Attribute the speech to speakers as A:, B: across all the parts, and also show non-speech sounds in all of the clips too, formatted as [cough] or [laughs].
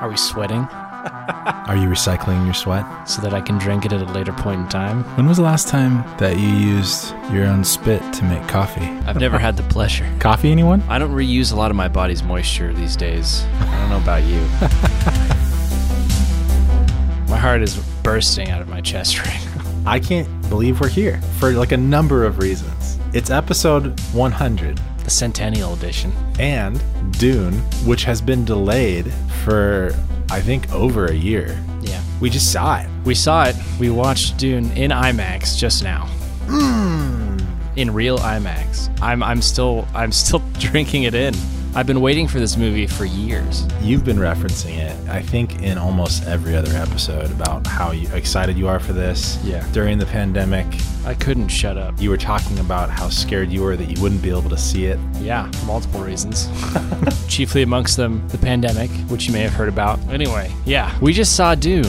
A: Are we sweating [laughs]
B: Are you recycling your sweat?
A: so that I can drink it at a later point in time?
B: When was the last time that you used your own spit to make coffee?
A: I've never had the pleasure.
B: Coffee, anyone?
A: I don't reuse a lot of my body's moisture these days. I don't know about you. [laughs] my heart is bursting out of my chest ring.
B: I can't believe we're here for like a number of reasons. It's episode 100
A: The Centennial Edition.
B: and Dune, which has been delayed for I think over a year.
A: Yeah.
B: We just saw it.
A: We saw it. We watched Dune in IMAX just now. Hmm. In real IMAX. I'm I'm still I'm still [laughs] drinking it in. I've been waiting for this movie for years.
B: You've been referencing it, I think, in almost every other episode about how you, excited you are for this.
A: Yeah.
B: During the pandemic,
A: I couldn't shut up.
B: you were talking about how scared you were that you wouldn't be able to see it.
A: Yeah, multiple reasons. [laughs] Chiefly amongst them, the pandemic, which you may have heard about. Anyway, yeah, we just saw Dune,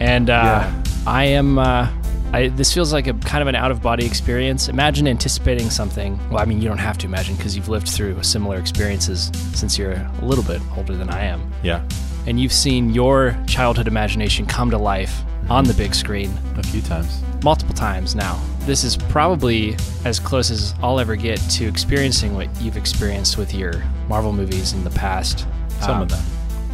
A: and uh,
B: Yeah.
A: I am. Uh, I, this feels like a kind of an out of body experience. Imagine anticipating something. Well, I mean, you don't have to imagine because you've lived through similar experiences since you're a little bit older than I am.
B: Yeah.
A: And you've seen your childhood imagination come to life mm-hmm. on the big screen
B: A few times.
A: multiple times now. This is probably as close as I'll ever get to experiencing what you've experienced with your Marvel movies in the past.
B: Some of um, them.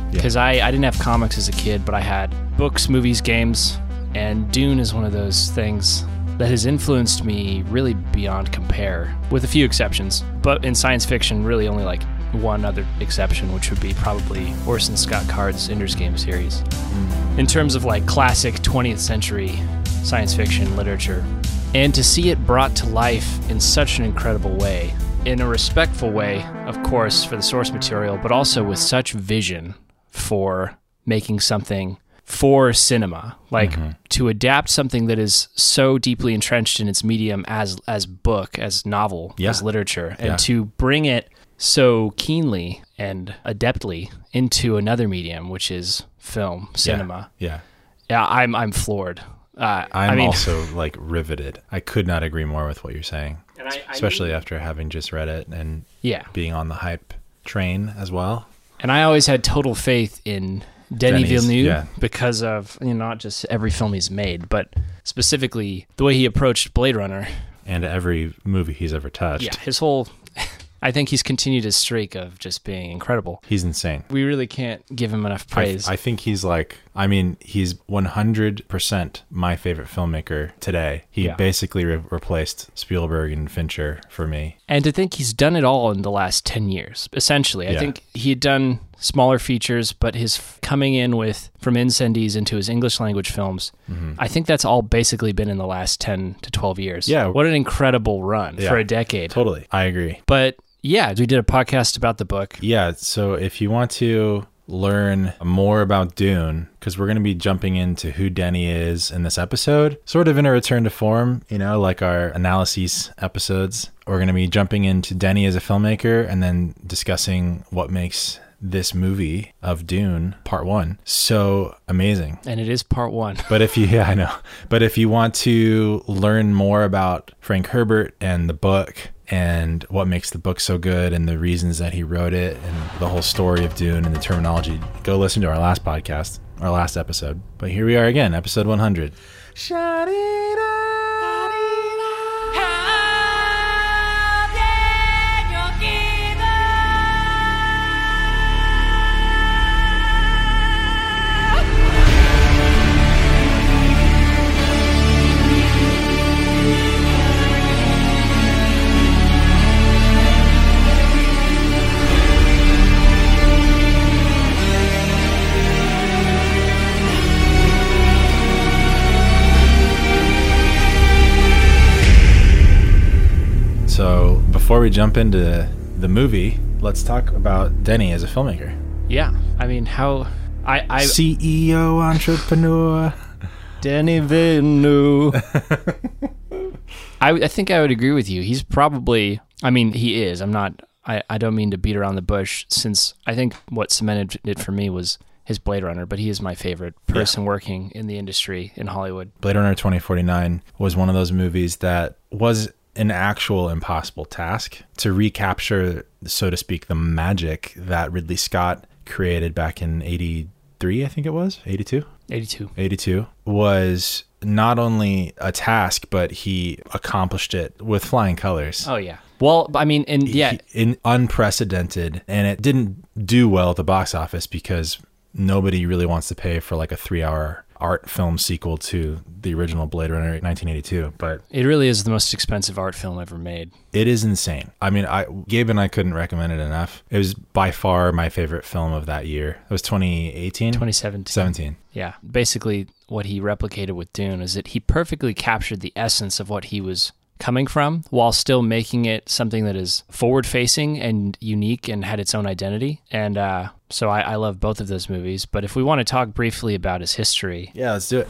B: Yeah.
A: Because I, I didn't have comics as a kid, but I had books, movies, games, and Dune is one of those things that has influenced me really beyond compare, with a few exceptions. But in science fiction, really only like one other exception, which would be probably Orson Scott Card's Ender's Game series. Hmm. In terms of like classic 20th century science fiction literature, and to see it brought to life in such an incredible way, in a respectful way, of course, for the source material, but also with such vision for making something for cinema like to adapt something that is so deeply entrenched in its medium as as book as novel
B: Yeah.
A: as literature and
B: Yeah.
A: to bring it so keenly and adeptly into another medium which is film cinema
B: Yeah.
A: yeah, I'm I'm floored. Uh,
B: I'm
A: I mean,
B: also like riveted. I could not agree more with what you're saying,
A: and I, I
B: especially after having just read it and
A: yeah,
B: being on the hype train as well.
A: and I always had total faith in Denis
B: Denis,
A: Villeneuve
B: yeah.
A: because of you know not just every film he's made, but specifically the way he approached Blade Runner.
B: And every movie he's ever touched.
A: Yeah, his whole. [laughs] I think he's continued his streak of just being incredible.
B: He's insane.
A: We really can't give him enough
B: I,
A: praise.
B: I think he's like, I mean, he's 100% my favorite filmmaker today. He
A: Yeah.
B: basically re- replaced Spielberg and Fincher for me.
A: And to think he's done it all in the last 10 years, essentially. I
B: Yeah.
A: think he had done smaller features, but his f- coming in with from Incendies into his English language films, mm-hmm. I think that's all basically been in the last 10 to 12 years.
B: Yeah.
A: What an incredible run
B: Yeah.
A: for a decade.
B: Totally. I agree.
A: But yeah, we did a podcast about the book.
B: Yeah. So if you want to learn more about Dune, because we're going to be jumping into who Denny is in this episode, sort of in a return to form, you know, like our analyses episodes. We're going to be jumping into Denny as a filmmaker and then discussing what makes this movie of Dune part one so amazing.
A: And it is part one.
B: But if you, [laughs] yeah, I know. But if you want to learn more about Frank Herbert and the book and what makes the book so good and the reasons that he wrote it and the whole story of Dune and the terminology, go listen to our last podcast, our last episode. But here we are again, episode 100. So before we jump into the movie, let's talk about Denny as a filmmaker.
A: Yeah. I mean, how. I, I
B: CEO, entrepreneur. [laughs]
A: Denny Villeneuve. [laughs] I, I think I would agree with you. He's probably, I mean, he is. I'm not, I, I don't mean to beat around the bush since I think what cemented it for me was his Blade Runner, but he is my favorite person working in the industry in Hollywood.
B: Blade Runner 2049 was one of those movies that was an actual impossible task to recapture, so to speak, the magic that Ridley Scott created back in 83, I think it was, 82.
A: 82.
B: 82 was not only a task, but he accomplished it with flying colors.
A: Oh yeah. Well, I mean, and yeah,
B: He- in unprecedented, and it didn't do well at the box office because nobody really wants to pay for like a three-hour art film sequel to the original Blade Runner 1982. But
A: it really is the most expensive art film ever made.
B: it is insane. I mean, I Gabe and I couldn't recommend it enough. It was by far my favorite film of that year. It was 2018,
A: 2017.
B: 17.
A: Yeah. Basically, what he replicated with Dune is that he perfectly captured the essence of what he was coming from while still making it something that is forward facing and unique and had its own identity. And uh, so I, I love both of those movies. But if we want to talk briefly about his history,
B: Yeah, let's do it.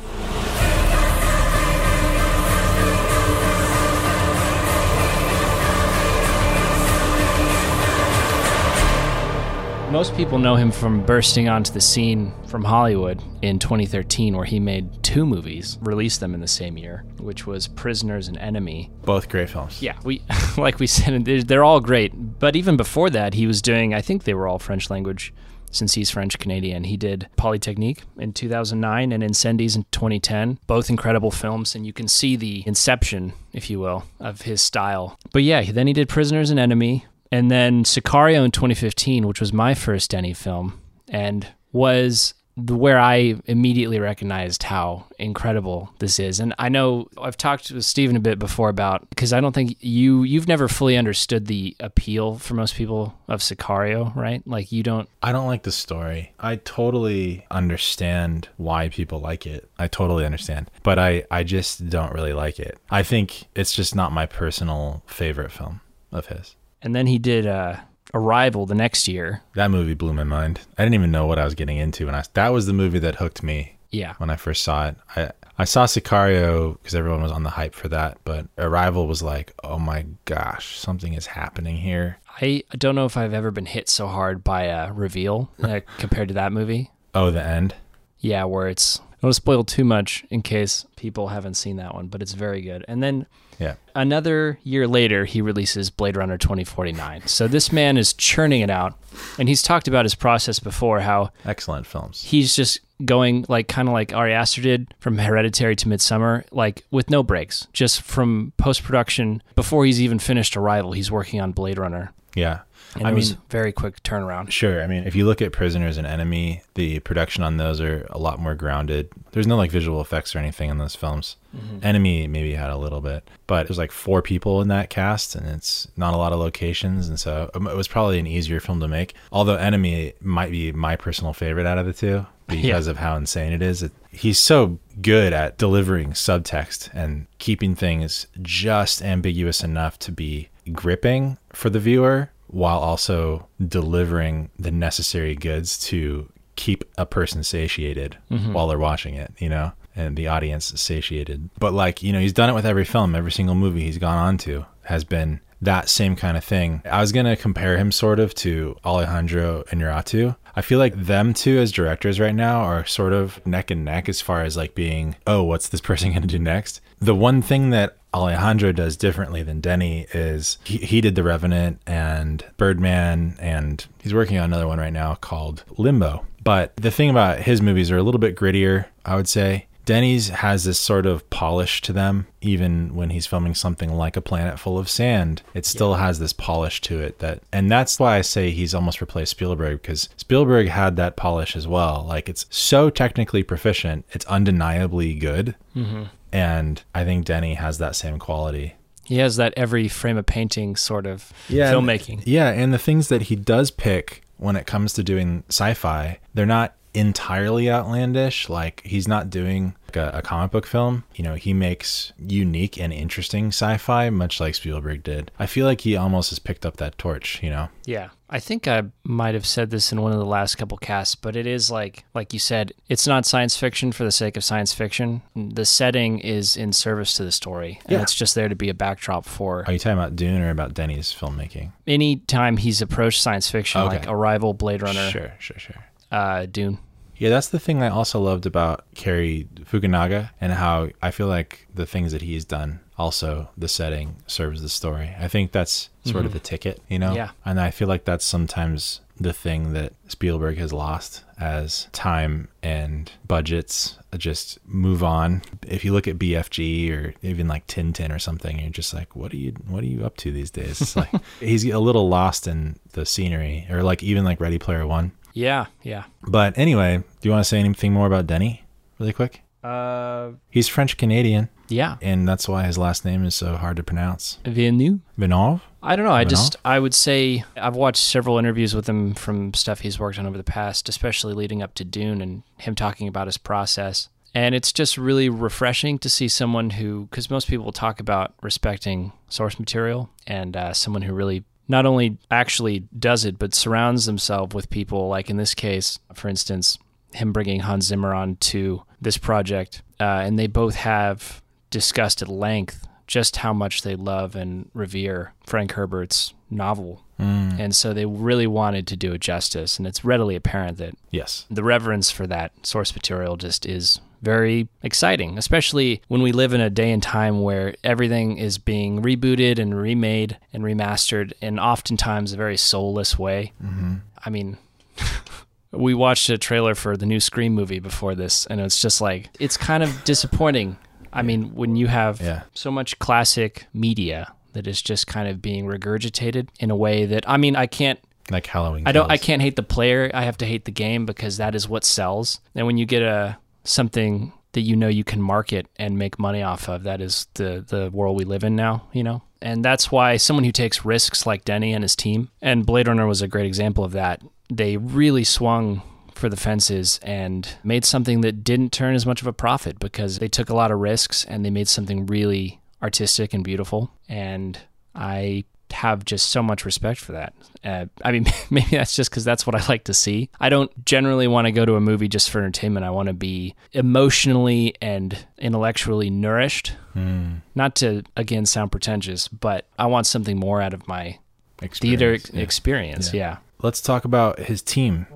A: Most people know him from bursting onto the scene from Hollywood in 2013, where he made two movies, released them in the same year, which was Prisoners and Enemy.
B: Both great films.
A: Yeah, we [laughs] like we said, they're- all great. But even before that, he was doing. I think they were all French language, since he's French Canadian. He did Polytechnique in 2009 and Incendies in 2010. Both incredible films, and you can see the inception, if you will, of his style. But yeah, then he did Prisoners and Enemy, and then Sicario in 2015, which was my first Denny film, and was where I immediately recognized how incredible this is. And I know I've talked with Steven a bit before about because I don't think you you've never fully understood the appeal for most people of Sicario, right? Like you don't
B: I don't like the story. I totally understand why people like it. I totally understand. But I, I just don't really like it. I think it's just not my personal favorite film of his.
A: And then he did uh Arrival the next year.
B: That movie blew my mind. I didn't even know what I was getting into when I that was the movie that hooked me
A: Yeah.
B: when I first saw it. I I saw Sicario because everyone was on the hype for that, but Arrival was like, "Oh my gosh, something is happening here."
A: I don't know if I've ever been hit so hard by a reveal [laughs] uh, compared to that movie.
B: Oh, the end.
A: Yeah, where it's I don't want to spoil too much in case people haven't seen that one, but it's very good. And then
B: Yeah.
A: another year later, he releases Blade Runner 2049. So this man is churning it out, and he's talked about his process before, how
B: Excellent films.
A: he's just going like kind of like Ari Aster did from Hereditary to Midsommar, like with no breaks, just from post production before he's even finished Arrival, he's working on Blade Runner.
B: Yeah.
A: And
B: I mean-
A: very quick turnaround.
B: Sure. I mean, if you look at Prisoners and Enemy, the production on those are a lot more grounded. There's no like visual effects or anything in those films. Enemy maybe had a little bit, but there's like four people in that cast and it's not a lot of locations. And so um, it was probably an easier film to make. Although Enemy might be my personal favorite out of the two [laughs] because of how insane it is. It, he's so good at delivering subtext and keeping things just ambiguous enough to be gripping for the viewer while also delivering the necessary goods to keep a person satiated mm-hmm. while they're watching it, you know, and the audience satiated. But like, you know, he's done it with every film, every single movie he's gone on to has been that same kind of thing. I was going to compare him sort of to Alejandro Inarritu. I feel like them two as directors right now are sort of neck and neck as far as like being, oh, what's this person going to do next? The one thing that Alejandro does differently than Denny is he, he did The Revenant and Birdman, and he's working on another one right now called Limbo. But the thing about his movies are a little bit grittier, I would say. Denny's has this sort of polish to them, even when he's filming something like A Planet Full of Sand. It still has this polish to it that, and that's why I say he's almost replaced Spielberg because Spielberg had that polish as well. Like it's so technically proficient, it's undeniably good. Mm-hmm. And I think Denny has that same quality.
A: He has that every frame of painting sort of
B: Yeah, and-
A: filmmaking.
B: Yeah, and the things that he does pick when it comes to doing sci-fi, they're not entirely outlandish. Like he's not doing like a, a comic book film. You know, he makes unique and interesting sci-fi, much like Spielberg did. I feel like he almost has picked up that torch. You know,
A: Yeah. I think I might have said this in one of the last couple casts, but it is like like you said, it's not science fiction for the sake of science fiction. The setting is in service to the story. And
B: Yeah.
A: it's just there to be a backdrop for
B: are you talking about Dune or about Denny's filmmaking?
A: any time he's approached science fiction
B: Okay.
A: like Arrival, Blade Runner,
B: Sure, sure, sure.
A: uh, Dune.
B: Yeah, that's the thing I also loved about Cary Fukunaga and how I feel like the things that he's done also the setting serves the story. I think that's sort of the ticket, you know?
A: Mm-hmm. Yeah.
B: And I feel like that's sometimes the thing that Spielberg has lost as time and budgets just move on. If you look at BFG or even like Tintin or something, you're just like, what are you what are you up to these days? It's like [laughs] he's a little lost in the scenery or like even like Ready Player One.
A: Yeah, yeah.
B: But anyway, do you want to say anything more about Denny really quick?
A: Uh,
B: He's French Canadian,
A: yeah.
B: and that's why his last name is so hard to pronounce.
A: Villeneuve.
B: Vinov?
A: I don't know. I just I would say I've watched several interviews with him from stuff he's worked on over the past, especially leading up to Dune and him talking about his process. And it's just really refreshing to see someone who, because most people talk about respecting source material, and uh, someone who really not only actually does it, but surrounds themselves with people, like in this case, for instance, him bringing Hans Zimmer on to this project. Uh, and they both have discussed at length just how much they love and revere Frank Herbert's novel.
B: Mm,
A: And so they really wanted to do it justice. And it's readily apparent that
B: yes.
A: the reverence for that source material just is very exciting, especially when we live in a day and time where everything is being rebooted and remade and remastered in oftentimes a very soulless way.
B: hmm
A: I mean, [laughs] we watched a trailer for the new Scream movie before this, and it's just like, it's kind of disappointing. I mean, when you have
B: Yeah.
A: so much classic media that is just kind of being regurgitated in a way that, I mean, I can't
B: Like Halloween.
A: I don't. I can't hate the player. I have to hate the game because that is what sells. And when you get a something that you know you can market and make money off of, that is the the world we live in now. You know, and that's why someone who takes risks like Denny and his team, and Blade Runner was a great example of that. They really swung for the fences and made something that didn't turn as much of a profit because they took a lot of risks and they made something really artistic and beautiful. And I have just so much respect for that. Uh, I mean, [laughs] maybe that's just because that's what I like to see. I don't generally want to go to a movie just for entertainment. I want to be emotionally and intellectually nourished.
B: Mm,
A: Not to, again, sound pretentious, but I want something more out of my theater
B: experience,
A: ex-
B: yeah.
A: experience.
B: Yeah.
A: Yeah.
B: Let's talk about his team.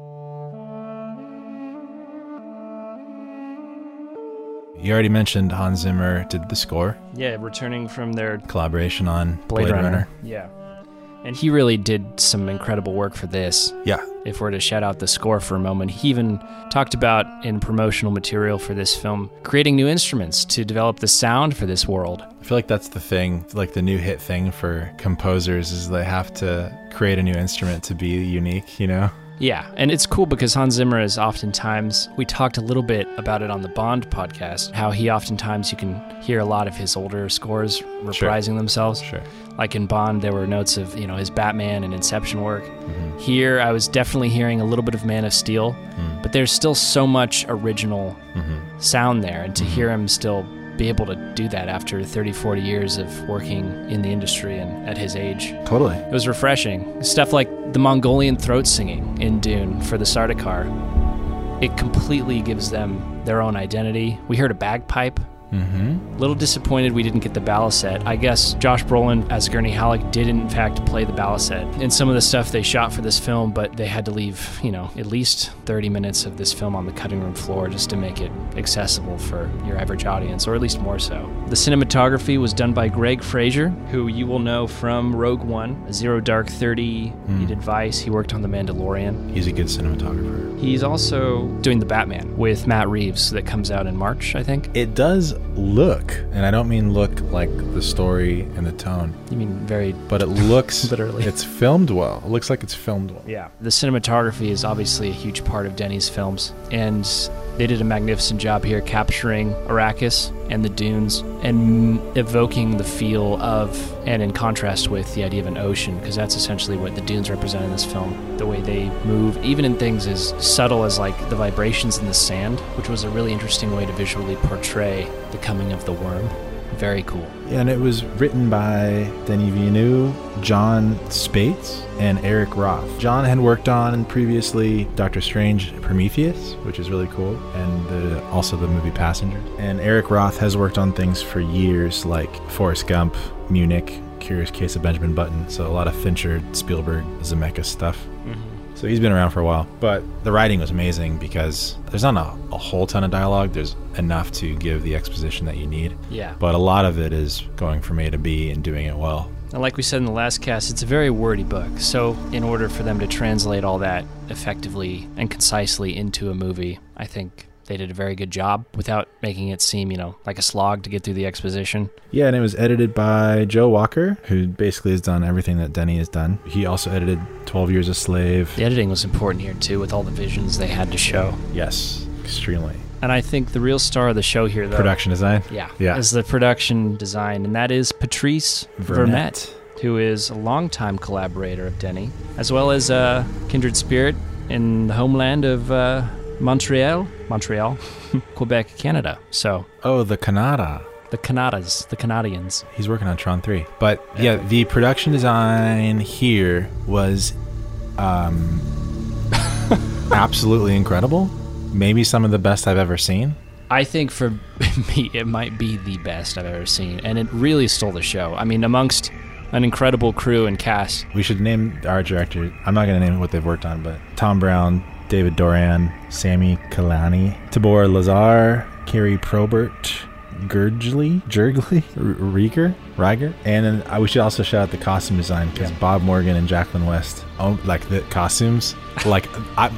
B: You already mentioned Hans Zimmer did the score,
A: Yeah. Returning from their
B: collaboration on
A: Blade,
B: Blade,
A: Runner.
B: Runner.
A: Yeah. And he really did some incredible work for this.
B: Yeah.
A: If we're to shout out the score for a moment, he even talked about in promotional material for this film creating new instruments to develop the sound for this world.
B: I feel like that's the thing, like the new hit thing for composers is they have to create a new instrument to be unique, you know?
A: Yeah, and it's cool because Hans Zimmer is oftentimes, we talked a little bit about it on the Bond podcast, how he oftentimes you can hear a lot of his older scores reprising themselves.
B: Sure.
A: Like in Bond, there were notes of, you know, his Batman and Inception work.
B: hmm
A: Here, I was definitely hearing a little bit of Man of Steel,
B: Mm.
A: but there's still so much original
B: hmm
A: sound there. And to
B: Mhm.
A: hear him still be able to do that after 30, 40 years of working in the industry and at his age,
B: Totally.
A: it was refreshing. Stuff like the Mongolian throat singing in Dune for the Sardaukar. It completely gives them their own identity. We heard a bagpipe.
B: Hmm
A: Little disappointed we didn't get the baliset. I guess Josh Brolin as Gurney Halleck did in fact play the baliset in some of the stuff they shot for this film, but they had to leave, you know, at least 30 minutes of this film on the cutting room floor just to make it accessible for your average audience, or at least more so. The cinematography was done by Greig Fraser, who you will know from Rogue One, Zero Dark 30. He did Vice. He worked on The Mandalorian.
B: He's a good cinematographer.
A: He's also doing The Batman with Matt Reeves that comes out in March, I think.
B: It does look, and I don't mean look like the story and the tone,
A: You mean very
B: but it looks [laughs]
A: Literally.
B: It's filmed well. It looks like it's filmed well.
A: Yeah. The cinematography is obviously a huge part of Denny's films, and they did a magnificent job here capturing Arrakis and the dunes and evoking the feel of, and in contrast with the idea of an ocean, because that's essentially what the dunes represent in this film. The way they move, even in things as subtle as like the vibrations in the sand, which was a really interesting way to visually portray the coming of the worm. Very cool.
B: And it was written by Denis Villeneuve, Jon Spaihts, and Eric Roth. Jon had worked on previously Doctor Strange Prometheus, which is really cool, and the, also the movie Passengers. And Eric Roth has worked on things for years like Forrest Gump, Munich, Curious Case of Benjamin Button. So a lot of Fincher, Spielberg, Zemeckis stuff. So he's been around for a while. But the writing was amazing because there's not a, a whole ton of dialogue. There's enough to give the exposition that you need
A: Yeah.
B: but a lot of it is going from A to B and doing it well.
A: And like we said in the last cast, it's a very wordy book. So, in order for them to translate all that effectively and concisely into a movie, I think they did a very good job without making it seem, you know, like a slog to get through the exposition.
B: Yeah, and it was edited by Joe Walker, who basically has done everything that Denny has done. He also edited 12 Years a Slave.
A: The editing was important here, too, with all the visions they had to show.
B: Yes, extremely.
A: And I think the real star of the show here, though,
B: Production design.
A: yeah,
B: Yeah.
A: is the production design, and that is Patrice Vermette, who is a longtime collaborator of Denny, as well as a kindred spirit in the homeland of uh, Montreal, Montreal, [laughs] Quebec, Canada. So
B: Oh, the Canada.
A: the Canadas, the Canadians.
B: He's working on Tron 3. But yeah, the production design here was um, [laughs] absolutely incredible. Maybe some of the best I've ever seen.
A: I think for [laughs] me, it might be the best I've ever seen, and it really stole the show. I mean, amongst an incredible crew and cast,
B: We should name our director. I'm not going to name what they've worked on, but Tom Brown, David Doran, Sammy Kalani, Tabor Lazar, Carrie Probert, Gurgley, Jurgley, Rieger, Riger, and then I, we should also shout out the costume design because Bob Morgan and Jacqueline West, oh, like the costumes, like I,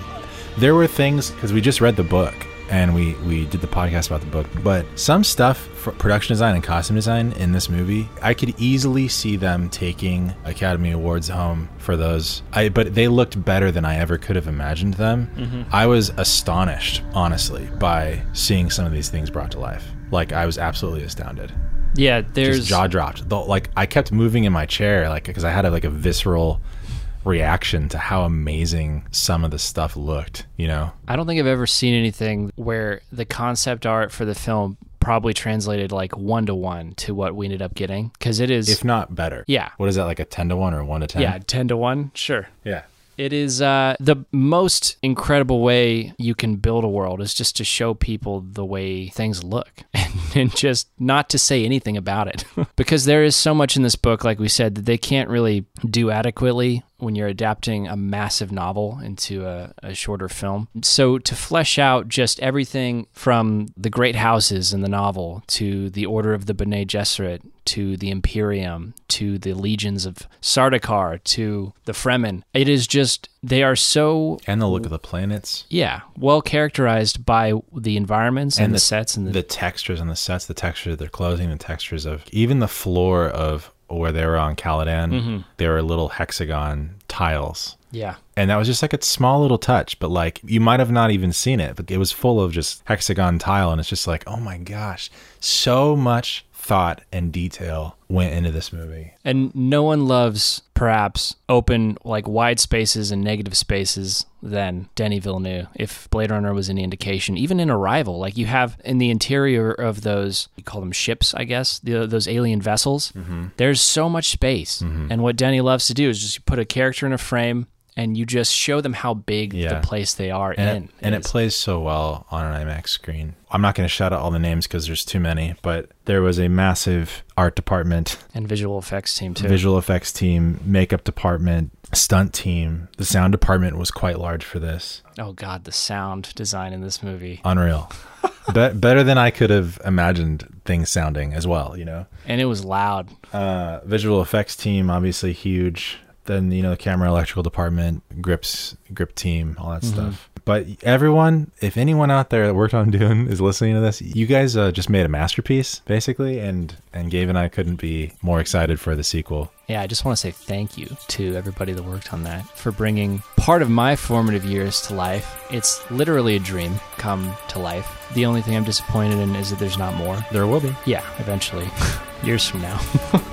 B: there were things because we just read the book and we we did the podcast about the book. But some stuff for production design and costume design in this movie i could easily see them taking academy awards home for those. I but they looked better than i ever could have imagined them. Mm-hmm. I was astonished honestly by seeing some of these things brought to life. Like i was absolutely astounded.
A: Yeah, there's
B: just jaw dropped the, like i kept moving in my chair like because i had a, like a visceral reaction to how amazing some of the stuff looked you know
A: I don't think I've ever seen anything where the concept art for the film probably translated like one to one to what we ended up getting because it is
B: if not better.
A: Yeah.
B: What is that like a ten to one or one to ten?
A: yeah 10 to 1 sure
B: Yeah.
A: it is uh, the most incredible way you can build a world is just to show people the way things look [laughs] and, and just not to say anything about it [laughs] because there is so much in this book like we said that they can't really do adequately when you're adapting a massive novel into a, a shorter film. So to flesh out just everything from the great houses in the novel to the Order of the Bene Gesserit to the Imperium to the legions of Sardaukar to the Fremen, it is just they are so
B: And the look of the planets.
A: yeah well characterized by the environments and,
B: And
A: the,
B: the-
A: sets and the,
B: The textures on the sets, the textures of their clothing, the textures of even the floor of where they were on Caladan,
A: Mm-hmm.
B: there were little hexagon tiles.
A: yeah
B: And that was just like a small little touch, but like you might have not even seen it, but it was full of just hexagon tile. And it's just like, oh my gosh, so much thought and detail went into this movie.
A: And no one loves perhaps open like wide spaces and negative spaces than Denny Villeneuve. If Blade Runner was any indication, even in Arrival, like you have in the interior of those, you call them ships, I guess, the, those alien vessels. Mm-hmm. There's so much space, mm-hmm. and what Denny loves to do is just put a character in a frame. And you just show them how big
B: Yeah.
A: the place they are
B: and
A: in
B: it, and it plays so well on an IMAX screen. I'm not going to shout out all the names because there's too many, but there was a massive art department,
A: and visual effects team too.
B: visual effects team, makeup department, stunt team. The sound department was quite large for this.
A: oh God, the sound design in this movie,
B: Unreal. [laughs] Be- better than I could have imagined things sounding as well, you know.
A: and it was loud.
B: Uh, visual effects team obviously huge. Then you know the camera electrical department, grips, grip team, all that stuff. But everyone, if anyone out there that worked on [laughs] Dune is listening to this, you guys uh, just made a masterpiece basically, and and Gabe and I couldn't be more excited for the sequel.
A: Yeah, I just want to say thank you to everybody that worked on that for bringing part of my formative years to life. It's literally a dream come to life. The only thing I'm disappointed in is that there's not more.
B: There will be.
A: Yeah, eventually, [laughs] years from now. [laughs]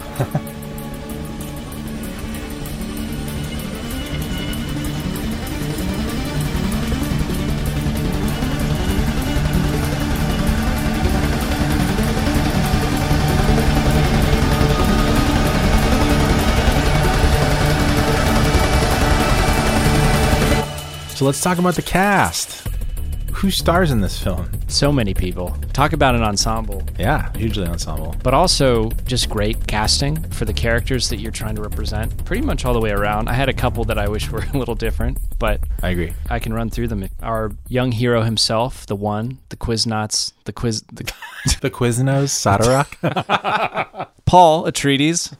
B: So let's talk about the cast. Who stars in this film?
A: so many people. Talk about an ensemble,
B: Yeah, hugely ensemble.
A: but also just great casting for the characters that you're trying to represent. Pretty much all the way around. I had a couple that I wish were [laughs] a little different, but
B: I agree.
A: I can run through them. Our young hero himself, the one, the Quiznauts, the quiz, the [laughs]
B: The Quiznos, Sadarak. [laughs]
A: Paul Atreides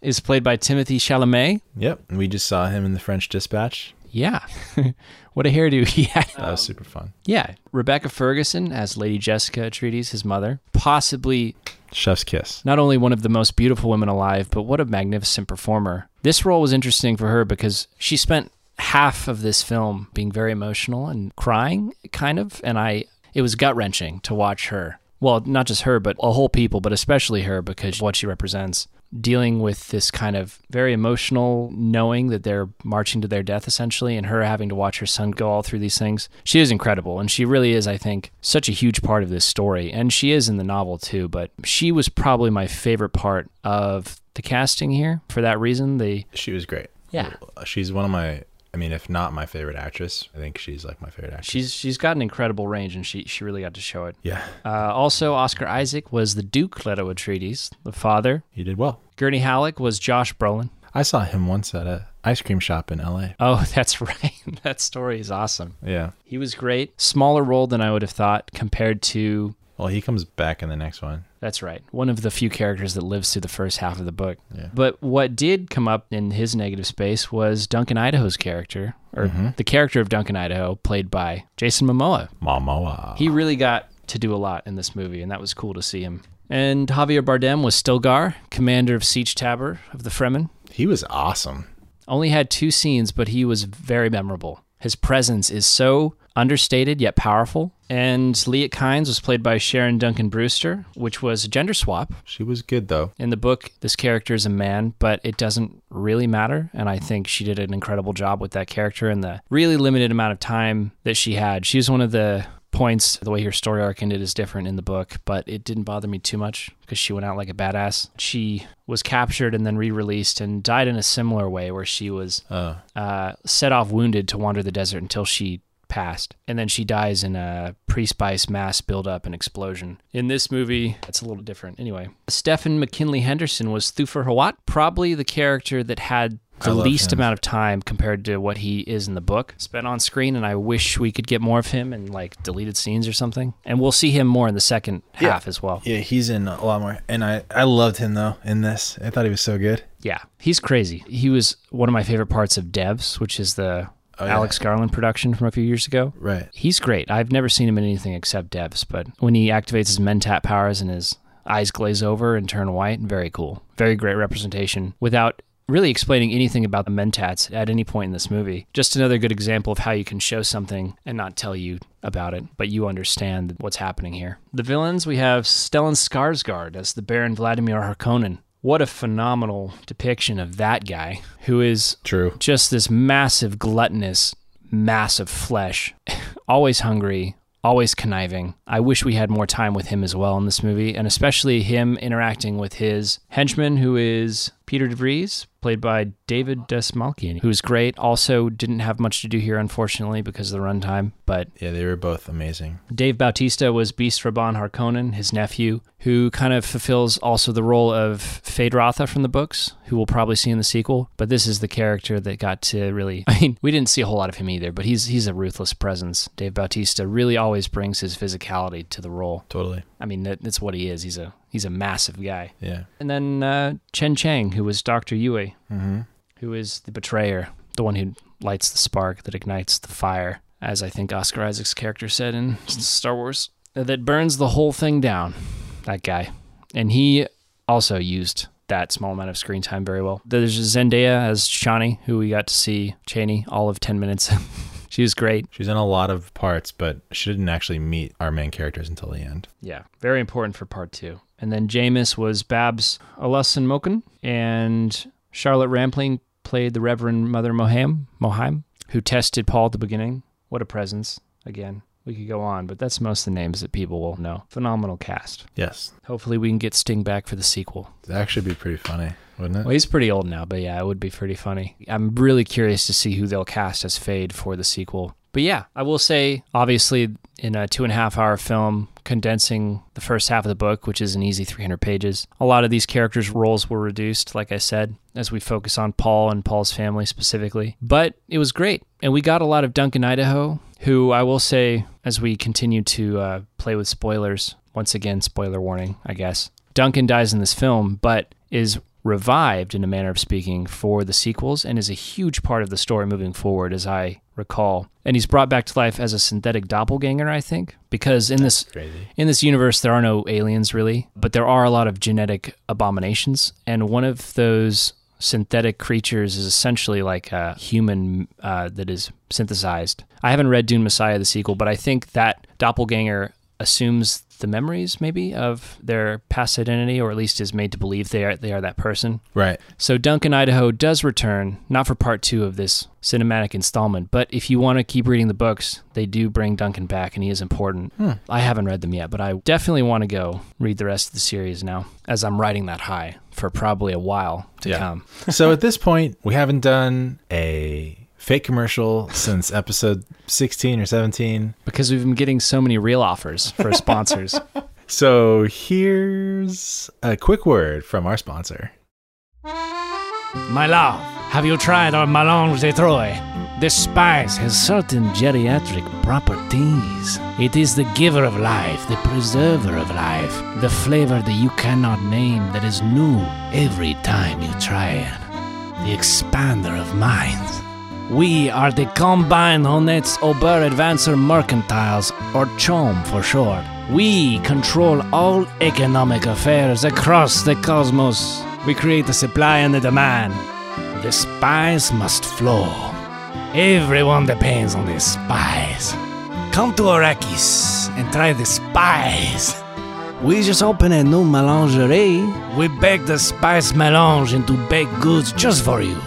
A: is played by Timothy Chalamet.
B: Yep. We just saw him in the French Dispatch.
A: Yeah. [laughs] what a hairdo he had.
B: That was super fun.
A: Yeah. Rebecca Ferguson as Lady Jessica Atreides, his mother. Possibly
B: Chef's kiss.
A: not only one of the most beautiful women alive, but what a magnificent performer. This role was interesting for her because she spent half of this film being very emotional and crying, kind of, and I it was gut wrenching to watch her. Well, not just her, but a whole people, but especially her because what she represents. Dealing with this kind of very emotional knowing that they're marching to their death essentially, and her having to watch her son go all through these things. She is incredible, and she really is, I think, such a huge part of this story. And she is in the novel too, but she was probably my favorite part of the casting here for that reason. The
B: She was great.
A: Yeah.
B: She's one of my, I mean, if not my favorite actress, I think she's like my favorite actress.
A: she's she's got an incredible range, and she she really got to show it.
B: yeah,
A: Uh, also, Oscar Isaac was the Duke Leto Atreides, the father.
B: he did well.
A: Gurney Halleck was Josh Brolin.
B: I saw him once at a ice cream shop in LA.
A: Oh, [laughs] that's right. [laughs] that story is awesome.
B: Yeah.
A: He was great. Smaller role than I would have thought compared to.
B: Well, he comes back in the next one.
A: That's right. One of the few characters that lives through the first half of the book.
B: Yeah.
A: But what did come up in his negative space was Duncan Idaho's character, or mm-hmm. the character of Duncan Idaho, played by Jason Momoa.
B: Momoa.
A: He really got to do a lot in this movie, and that was cool to see him. And Javier Bardem was Stilgar, commander of Sietch Tabr of the Fremen.
B: he was awesome.
A: Only had two scenes, but he was very memorable. His presence is so understated yet powerful. And Liet Kynes was played by Sharon Duncan Brewster, which was a gender swap.
B: She was good though.
A: In the book, this character is a man, but it doesn't really matter. And I think she did an incredible job with that character in the really limited amount of time that she had. She was one of the points, the way her story arc ended is different in the book, but it didn't bother me too much because she went out like a badass. She was captured and then re released and died in a similar way where she was
B: Oh,
A: uh, set off wounded to wander the desert until she passed. And then she dies in a pre spice mass buildup and explosion. In this movie, it's a little different. Anyway, Stephen McKinley Henderson was Thufir Hawat, probably the character that had the least
B: him.
A: amount of time compared to what he is in the book spent on screen and i wish we could get more of him in like deleted scenes or something and we'll see him more in the second
B: Yeah.
A: half as well
B: yeah, he's in a lot more, and I I loved him though in this. I thought he was so good.
A: yeah he's crazy he was one of my favorite parts of devs which is the
B: Oh, yeah.
A: alex garland production from a few years ago
B: Right.
A: He's great. I've never seen him in anything except Devs, but when he activates his Mentat powers and his eyes glaze over and turn white, very cool. Very great representation without really explaining anything about the Mentats at any point in this movie. Just another good example of how you can show something and not tell you about it, but you understand what's happening here. The villains, we have Stellan Skarsgård as the Baron Vladimir Harkonnen. What a phenomenal depiction of that guy, who is
B: True.
A: just this massive, gluttonous mass of flesh, [laughs] always hungry, always conniving. I wish we had more time with him as well in this movie, and especially him interacting with his henchman, who is Piter De Vries, played by David Dastmalchian, who's great. Also, didn't have much to do here, unfortunately, because of the runtime, but
B: Yeah, they were both amazing.
A: Dave Bautista was Beast Rabban Harkonnen, his nephew, who kind of fulfills also the role of Feyd-Rautha from the books, who we'll probably see in the sequel. But this is the character that got to really. [laughs] I mean, we didn't see a whole lot of him either, but he's he's a ruthless presence. Dave Bautista really always brings his physicality to the role.
B: Totally.
A: I mean, that, that's what he is. He's a he's a massive guy.
B: Yeah.
A: And then uh, Chen Chang, who was Doctor Yue,
B: Mm-hmm.
A: who is the betrayer, the one who lights the spark that ignites the fire, as I think Oscar Isaac's character said in Star Wars, that burns the whole thing down. That guy. And he also used that small amount of screen time very well. There's Zendaya as Chani, who we got to see Chani all of 10 minutes. [laughs] she was great.
B: She's in a lot of parts, but she didn't actually meet our main characters until the end.
A: Yeah, very important for part two. And then Jamis was Babs Olusanmokun, and Charlotte Rampling played the Reverend Mother Moham, Mohaim, who tested Paul at the beginning. What a presence. Again, we could go on, but that's most of the names that people will know. Phenomenal cast.
B: Yes.
A: Hopefully, we can get Sting back for the sequel.
B: That'd actually be pretty funny, wouldn't it?
A: Well, he's pretty old now, but yeah, it would be pretty funny. I'm really curious to see who they'll cast as Feyd for the sequel. But yeah, I will say, obviously, in a two and a half hour film, condensing the first half of the book, which is an easy 300 pages, a lot of these characters' roles were reduced, like I said, as we focus on Paul and Paul's family specifically. But it was great. And we got a lot of Duncan Idaho, who I will say, as we continue to uh, play with spoilers, once again, spoiler warning, I guess. Duncan dies in this film, but is revived, in a manner of speaking, for the sequels and is a huge part of the story moving forward, as I recall. And he's brought back to life as a synthetic doppelganger, I think, because in this
B: Crazy.
A: in this universe there are no aliens really, but there are a lot of genetic abominations, and one of those synthetic creatures is essentially like a human uh, that is synthesized. I haven't read Dune Messiah the sequel, but I think that doppelganger assumes the memories maybe of their past identity, or at least is made to believe they are they are that person.
B: Right.
A: So Duncan Idaho does return, not for part two of this cinematic installment, but if you want to keep reading the books, they do bring Duncan back, and he is important. Hmm. I haven't read them yet, but I definitely want to go read the rest of the series now, as I'm riding that high for probably a while to
B: Yeah.
A: come.
B: so at this point, we haven't done a fake commercial since episode 16 or 17.
A: Because we've been getting so many real offers for sponsors. [laughs]
B: So here's a quick word from our sponsor.
A: My love, have you tried our Mélange de Troyes? This spice has certain geriatric properties. It is the giver of life, the preserver of life, the flavor that you cannot name that is new every time you try it. The expander of minds. We are the Combined Honnêtes Ober Advancer Mercantiles, or CHOAM for short. We control all economic affairs across the cosmos. We create the supply and the demand. The spice must flow. Everyone depends on the spice. Come to Arrakis and try the spice. We just opened a new melangerie. We bake the spice melange into baked goods just for you.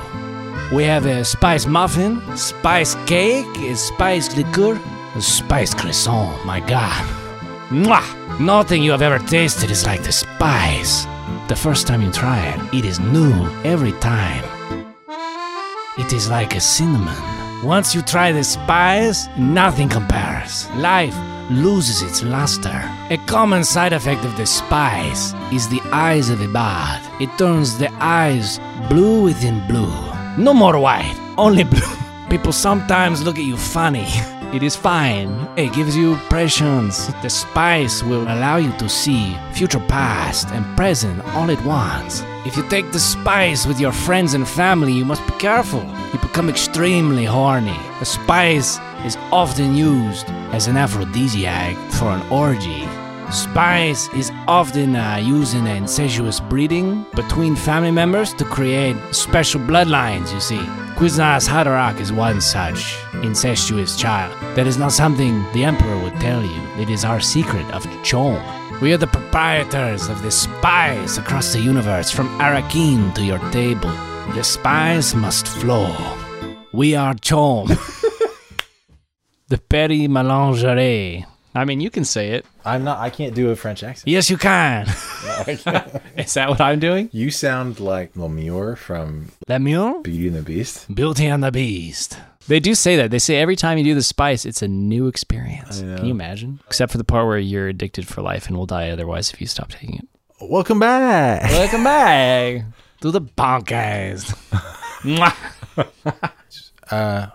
A: We have a spice muffin, spice cake, a spice liqueur, a spice croissant. My God. Mwah! Nothing you have ever tasted is like the spice. The first time you try it, it is new every time. It is like a cinnamon. Once you try the spice, nothing compares. Life loses its luster. A common side effect of the spice is the eyes of Ibad. It turns the eyes blue within blue. No more white, only blue. [laughs] People sometimes look at you funny. [laughs] It is fine. It gives you prescience. The spice will allow you to see future past and present all at once. If you take the spice with your friends and family, you must be careful. You become extremely horny. The spice is often used as an aphrodisiac for an orgy. Spice is often uh, used in incestuous breeding between family members to create special bloodlines, you see. Kwisatz Haderach is one such incestuous child. That is not something the Emperor would tell you. It is our secret of CHOAM. We are the proprietors of the spice across the universe, from Arrakeen to your table. The spice must flow. We are CHOAM. [laughs] the Perry Melangerie. I mean, you can say it.
B: I'm not, I can't do a French accent.
A: Yes, you can. [laughs] [laughs] Is that what I'm doing?
B: You sound like Lumière from
A: Lumière?
B: Beauty and the Beast.
A: Beauty and the Beast. They do say that. They say every time you do the spice, it's a new experience. Can you imagine? Except for the part where you're addicted for life and will die otherwise if you stop taking it.
B: Welcome back.
A: Welcome back to the podcast. [laughs]
B: Uh,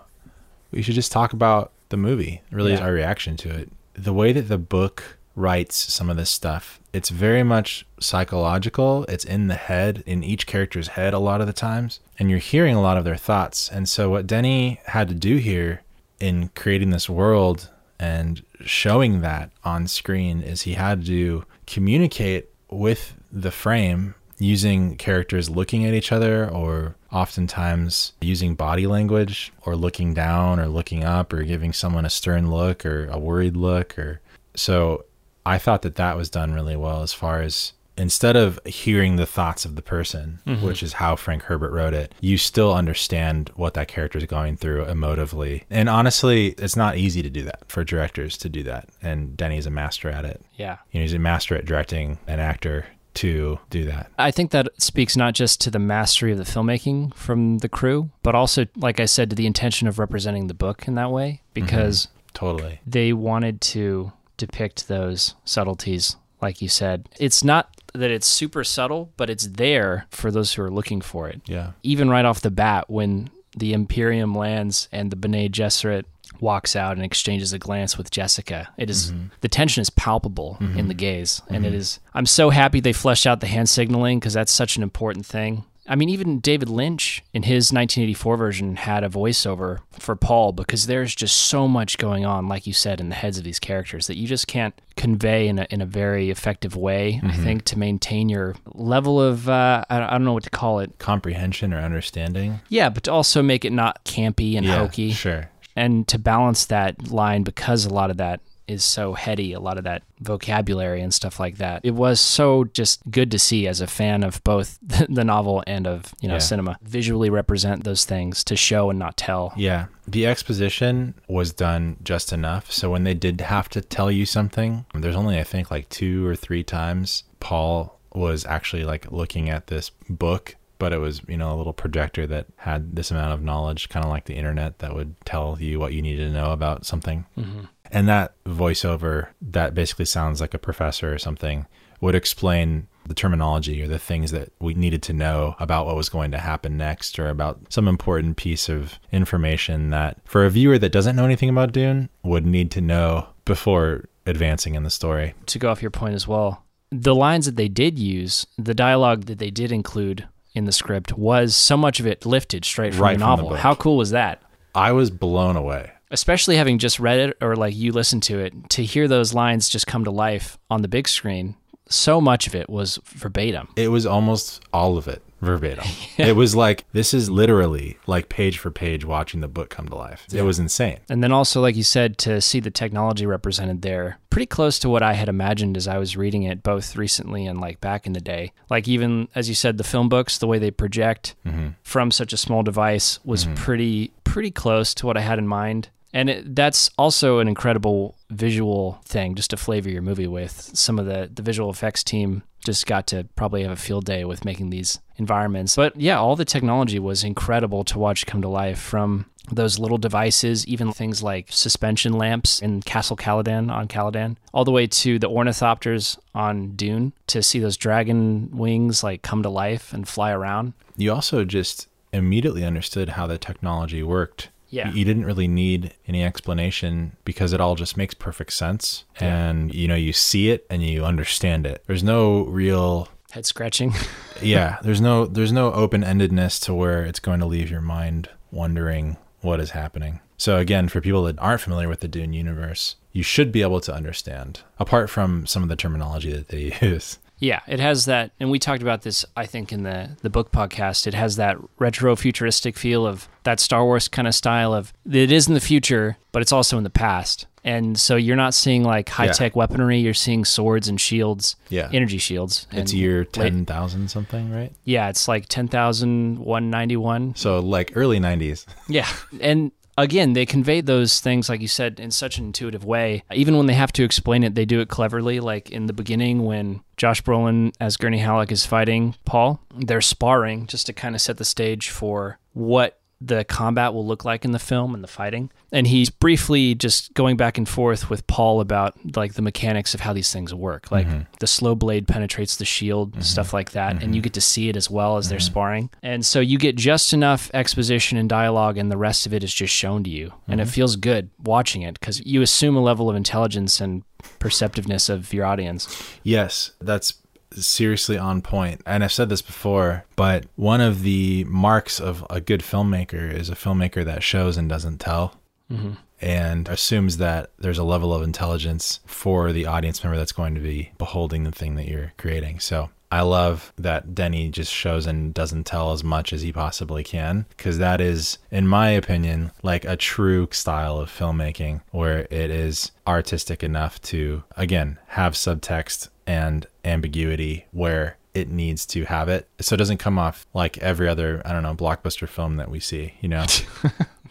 B: we should just talk about the movie. Really,
A: Yeah.
B: our reaction to it. The way that the book writes some of this stuff, it's very much psychological. It's in the head, in each character's head, a lot of the times, and you're hearing a lot of their thoughts. And so, what Denny had to do here in creating this world and showing that on screen is he had to communicate with the frame using characters looking at each other or oftentimes using body language or looking down or looking up or giving someone a stern look or a worried look or so I thought that that was done really well as far as instead of hearing the thoughts of the person, mm-hmm. which is how Frank Herbert wrote it, you still understand what that character is going through emotively. And honestly, it's not easy to do that for directors to do that. And Denny's a master at it.
A: Yeah.
B: You know, he's a master at directing an actor to do that.
A: I think that speaks not just to the mastery of the filmmaking from the crew, but also, like I said, to the intention of representing the book in that way, mm-hmm. because
B: Totally.
A: they wanted to depict those subtleties, like you said. It's not that it's super subtle, but it's there for those who are looking for it.
B: Yeah.
A: Even right off the bat, when the Imperium lands and the Bene Gesserit walks out and exchanges a glance with Jessica. It is- mm-hmm. the tension is palpable mm-hmm. in the gaze, and it mm-hmm. is. I'm so happy they fleshed out the hand signaling because that's such an important thing. I mean, even David Lynch in his 1984 version had a voiceover for Paul because there's just so much going on, like you said, in the heads of these characters that you just can't convey in a, in a very effective way, I think, to maintain your level of, uh, I, I don't know what to call it.
B: Comprehension or understanding.
A: Yeah, but to also make it not campy and
B: yeah,
A: hokey
B: Sure.
A: And to balance that line because a lot of that is so heady, a lot of that vocabulary and stuff like that. It was so just good to see as a fan of both [laughs] the novel and of, you know,
B: Yeah.
A: cinema. Visually represent those things to show and not tell.
B: Yeah. The exposition was done just enough. So when they did have to tell you something, there's only, I think, like two or three times Paul was actually like looking at this book, but it was, you know, a little projector that had this amount of knowledge, kind of like the internet that would tell you what you needed to know about something. Mm-hmm. And that voiceover that basically sounds like a professor or something would explain the terminology or the things that we needed to know about what was going to happen next or about some important piece of information that for a viewer that doesn't know anything about Dune would need to know before advancing in the story.
A: To go off your point as well, the lines that they did use, the dialogue that they did include in the script was so much of it lifted straight from
B: Right
A: the
B: from the
A: novel. How cool was that?
B: I was blown away.
A: especially having just read it or like you listened to it to hear those lines just come to life on the big screen so much of it was verbatim
B: It was almost all of it verbatim. [laughs] It was like this is literally like page for page watching the book come to life. It was insane.
A: and then also like you said to see the technology represented there pretty close to what i had imagined as i was reading it both recently and like back in the day like even as you said the film books the way they project mm-hmm. from such a small device was mm-hmm. pretty pretty close to what i had in mind and it, that's also an incredible visual thing just to flavor your movie with some of the the visual effects team just got to probably have a field day with making these environments but yeah all the technology was incredible to watch come to life from those little devices, even things like suspension lamps in Castle Caladan on Caladan, all the way to the ornithopters on Dune to see those dragon wings like come to life and fly around.
B: You also just immediately understood how the technology worked.
A: Yeah.
B: You didn't really need any explanation because it all just makes perfect sense. And, you know, you see it and you understand it. There's no real
A: Head scratching. [laughs]
B: yeah, there's no there's no open-endedness to where it's going to leave your mind wondering what is happening. So again, for people that aren't familiar with the Dune universe, you should be able to understand apart from some of the terminology that they [laughs] use.
A: Yeah, it has that, and we talked about this, I think, in the the book podcast. It has that retro futuristic feel of that Star Wars kind of style of it is in the future, but it's also in the past. And so you're not seeing like high tech weaponry; you're seeing swords and shields,
B: Yeah.
A: energy shields.
B: It's year
A: late-
B: 10,000 something, right?
A: Yeah, it's like ten thousand one ninety one.
B: So like early 90s.
A: Yeah, and again, they convey those things, like you said, in such an intuitive way. Even when they have to explain it, they do it cleverly. Like in the beginning, when Josh Brolin as Gurney Halleck is fighting Paul, they're sparring just to kind of set the stage for what the combat will look like in the film and the fighting. And he's briefly just going back and forth with Paul about like the mechanics of how these things work. Like mm-hmm. the slow blade penetrates the shield, mm-hmm. stuff like that. And you mm-hmm. get to see it as well as they're sparring. And so you get just enough exposition and dialogue, and the rest of it is just shown to you. And it feels good watching it because you assume a level of intelligence and perceptiveness of your audience.
B: Yes, that's seriously on point. And I've said this before, but one of the marks of a good filmmaker is a filmmaker that shows and doesn't tell. Mm-hmm. And assumes that there's a level of intelligence for the audience member that's going to be beholding the thing that you're creating. So I love that Denny just shows and doesn't tell as much as he possibly can, because that is, in my opinion, like a true style of filmmaking where it is artistic enough to, again, have subtext and ambiguity where it needs to have it. So it doesn't come off like every other, I don't know, blockbuster film that we see, you know?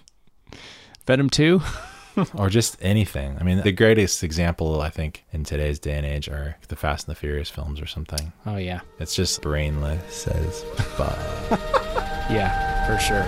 B: [laughs]
A: Venom 2?
B: or just anything. I mean, the greatest example, I think, in today's day and age are the Fast and the Furious films or something.
A: Oh, yeah.
B: It's just brainless as fuck. [laughs]
A: Yeah, for sure.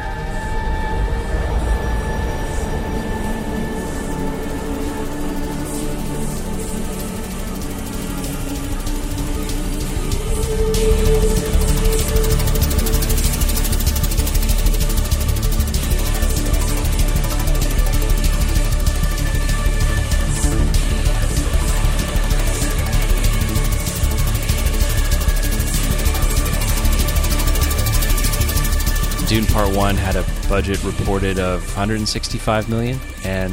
A: Budget reported of 165 million, and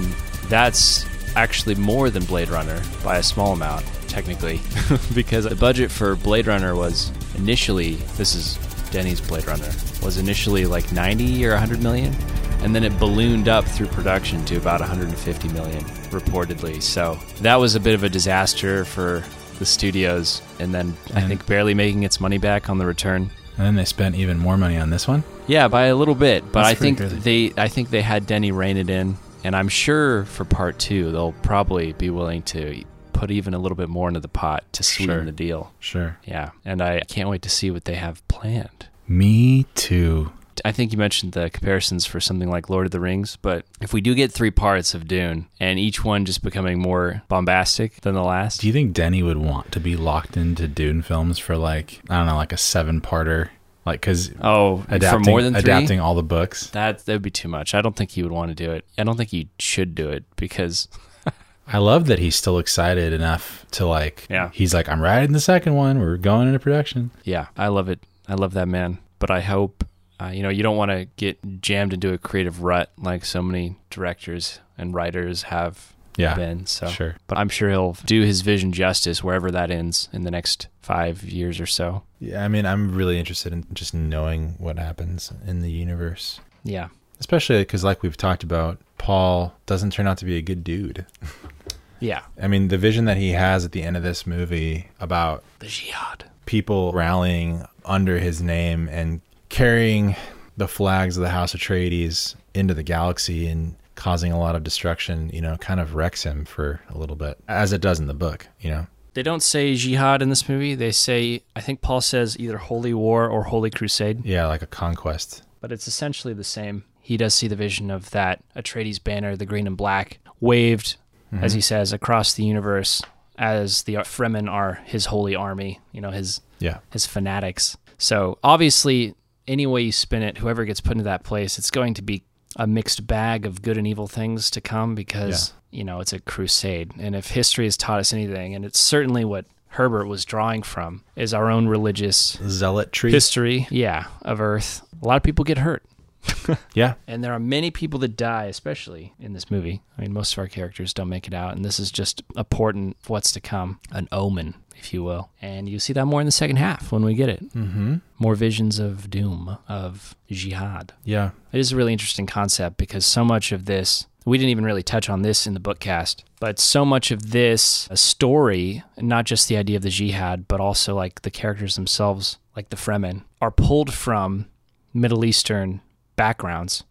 A: that's actually more than Blade Runner by a small amount, technically, [laughs] because the budget for Blade Runner was initially, this is Denny's Blade Runner, was initially like 90 or 100 million, and then it ballooned up through production to about 150 million, reportedly. So that was a bit of a disaster for the studios, and then I think barely making its money back on the return.
B: And then they spent even more money on this one.
A: Yeah, by a little bit, but
B: That's
A: I think
B: crazy.
A: they I think they had Denny rein it in, and I'm sure for part two they'll probably be willing to put even a little bit more into the pot to sweeten
B: Sure.
A: the deal.
B: Sure.
A: Yeah, and I can't wait to see what they have planned.
B: Me too.
A: I think you mentioned the comparisons for something like Lord of the Rings, but if we do get three parts of Dune and each one just becoming more bombastic than the last,
B: Do you think Denny would want to be locked into Dune films for like I don't know, like a seven-parter, like because
A: oh,
B: adapting
A: for more than three,
B: adapting all the books?
A: that that would be too much. I don't think he would want to do it. I don't think he should do it because [laughs]
B: I love that he's still excited enough to like.
A: Yeah.
B: He's like, I'm writing the second one. We're going into production.
A: Yeah, I love it. I love that man. But I hope, uh, you know, you don't want to get jammed into a creative rut like so many directors and writers have
B: Yeah.
A: been. So,
B: Sure.
A: but I'm sure he'll do his vision justice wherever that ends in the next five years or so.
B: Yeah. I mean, I'm really interested in just knowing what happens in the universe,
A: Yeah,
B: especially because, like we've talked about, Paul doesn't turn out to be a good dude. [laughs]
A: yeah.
B: I mean, the vision that he has at the end of this movie about
A: The jihad.
B: people rallying under his name and carrying the flags of the House of Atreides into the galaxy and causing a lot of destruction, you know, kind of wrecks him for a little bit, as it does in the book, you know.
A: They don't say jihad in this movie. They say, I think Paul says either holy war or holy crusade.
B: Yeah, like a conquest.
A: but it's essentially the same. He does see the vision of that Atreides banner, the green and black, waved, mm-hmm. as he says, across the universe as the Fremen are his holy army, you know, his
B: Yeah.
A: his fanatics. So obviously, any way you spin it, whoever gets put into that place, it's going to be a mixed bag of good and evil things to come because you know it's a crusade. And if history has taught us anything, and it's certainly what Herbert was drawing from, is our own religious
B: zealotry
A: history, yeah, of Earth. A lot of people get hurt. [laughs]
B: yeah.
A: And there are many people that die, especially in this movie. I mean, most of our characters don't make it out, and this is just a portent of what's to come, an omen, if you will. And you see that more in the second half when we get it.
B: Mm-hmm.
A: More visions of doom, of jihad.
B: Yeah.
A: It is a really interesting concept because so much of this, we didn't even really touch on this in the book cast, but so much of this story, not just the idea of the jihad, but also like the characters themselves, like the Fremen, are pulled from Middle Eastern backgrounds,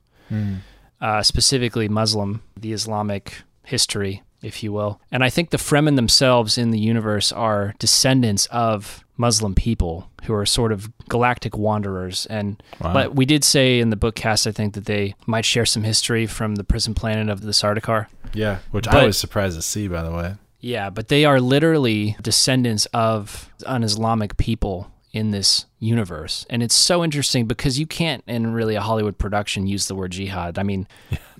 A: uh, specifically Muslim, the Islamic history, if you will. And I think the Fremen themselves in the universe are descendants of Muslim people who are sort of galactic wanderers. And
B: Wow.
A: but we did say in the book cast, I think that they might share some history from the prison planet of the Sardaukar.
B: Yeah. Which I was surprised to see, by the way.
A: Yeah, but they are literally descendants of an Islamic people in this universe. And it's so interesting because you can't, in really a Hollywood production, use the word jihad. I mean,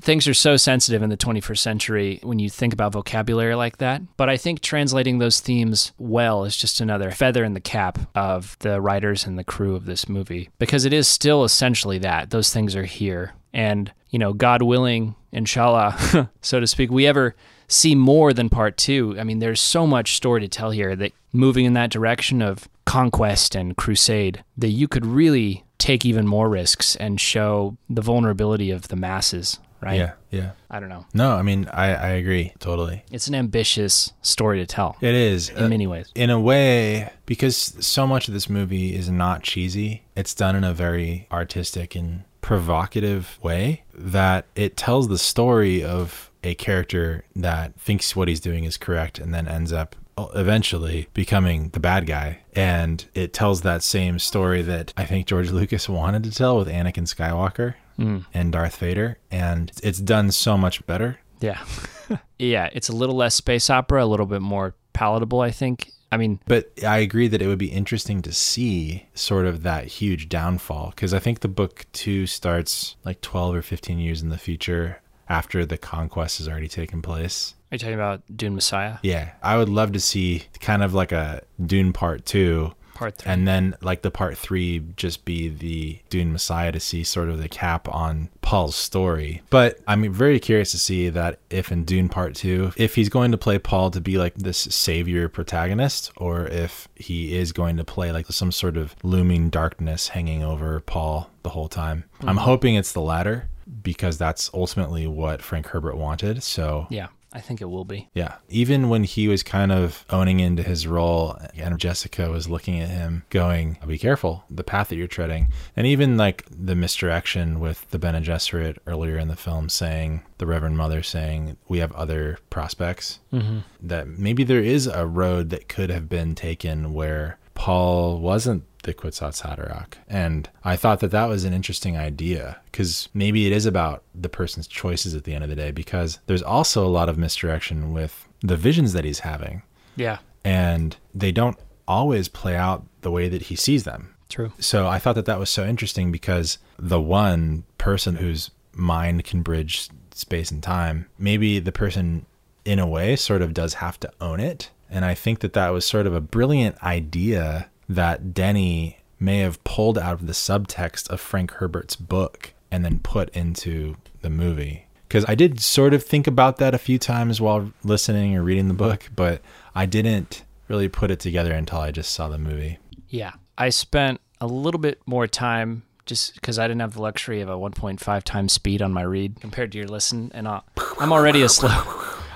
A: things are so sensitive in the 21st century when you think about vocabulary like that. But I think translating those themes well is just another feather in the cap of the writers and the crew of this movie because it is still essentially that. Those things are here. And, you know, God willing, inshallah, [laughs] so to speak, we ever see more than part two. I mean, there's so much story to tell here that moving in that direction of conquest and crusade that you could really take even more risks and show the vulnerability of the masses, right?
B: Yeah. Yeah.
A: I don't know.
B: No, I mean, I, I agree totally.
A: It's an ambitious story to tell
B: It is.
A: in
B: Uh,
A: many ways.
B: in a way, because so much of this movie is not cheesy, it's done in a very artistic and provocative way that it tells the story of a character that thinks what he's doing is correct and then ends up eventually becoming the bad guy. And it tells that same story that I think George Lucas wanted to tell with Anakin Skywalker
A: Mm.
B: and Darth Vader. And it's done so much better.
A: Yeah. [laughs] yeah, it's a little less space opera, a little bit more palatable, I think. I mean,
B: But I agree that it would be interesting to see sort of that huge downfall because I think the book two starts like 12 or 15 years in the future after the conquest has already taken place.
A: Are you talking about Dune Messiah?
B: Yeah, I would love to see kind of like a Dune part two
A: Part three.
B: And then like the part three just be the Dune Messiah to see sort of the cap on Paul's story. But I'm very curious to see that if in Dune part two, if he's going to play Paul to be like this savior protagonist, or if he is going to play like some sort of looming darkness hanging over Paul the whole time. I'm hmm. hoping it's the latter because that's ultimately what Frank Herbert wanted. So
A: yeah, I think it will be.
B: yeah. Even when he was kind of owning into his role and Jessica was looking at him going, be careful, the path that you're treading. And even like the misdirection with the Bene Gesserit earlier in the film saying, the Reverend Mother saying, we have other prospects. Mm-hmm. That maybe there is a road that could have been taken where Paul wasn't the Kwisatz Haderach. And I thought that that was an interesting idea because maybe it is about the person's choices at the end of the day because there's also a lot of misdirection with the visions that he's having
A: Yeah,
B: and they don't always play out the way that he sees them.
A: true.
B: So I thought that that was so interesting because the one person whose mind can bridge space and time, maybe the person in a way sort of does have to own it. And I think that that was sort of a brilliant idea that Denny may have pulled out of the subtext of Frank Herbert's book and then put into the movie. Because I did sort of think about that a few times while listening or reading the book, but I didn't really put it together until I just saw the movie.
A: Yeah, I spent a little bit more time just because I didn't have the luxury of a 1.5 times speed on my read compared to your listen, and I, I'm already a slow.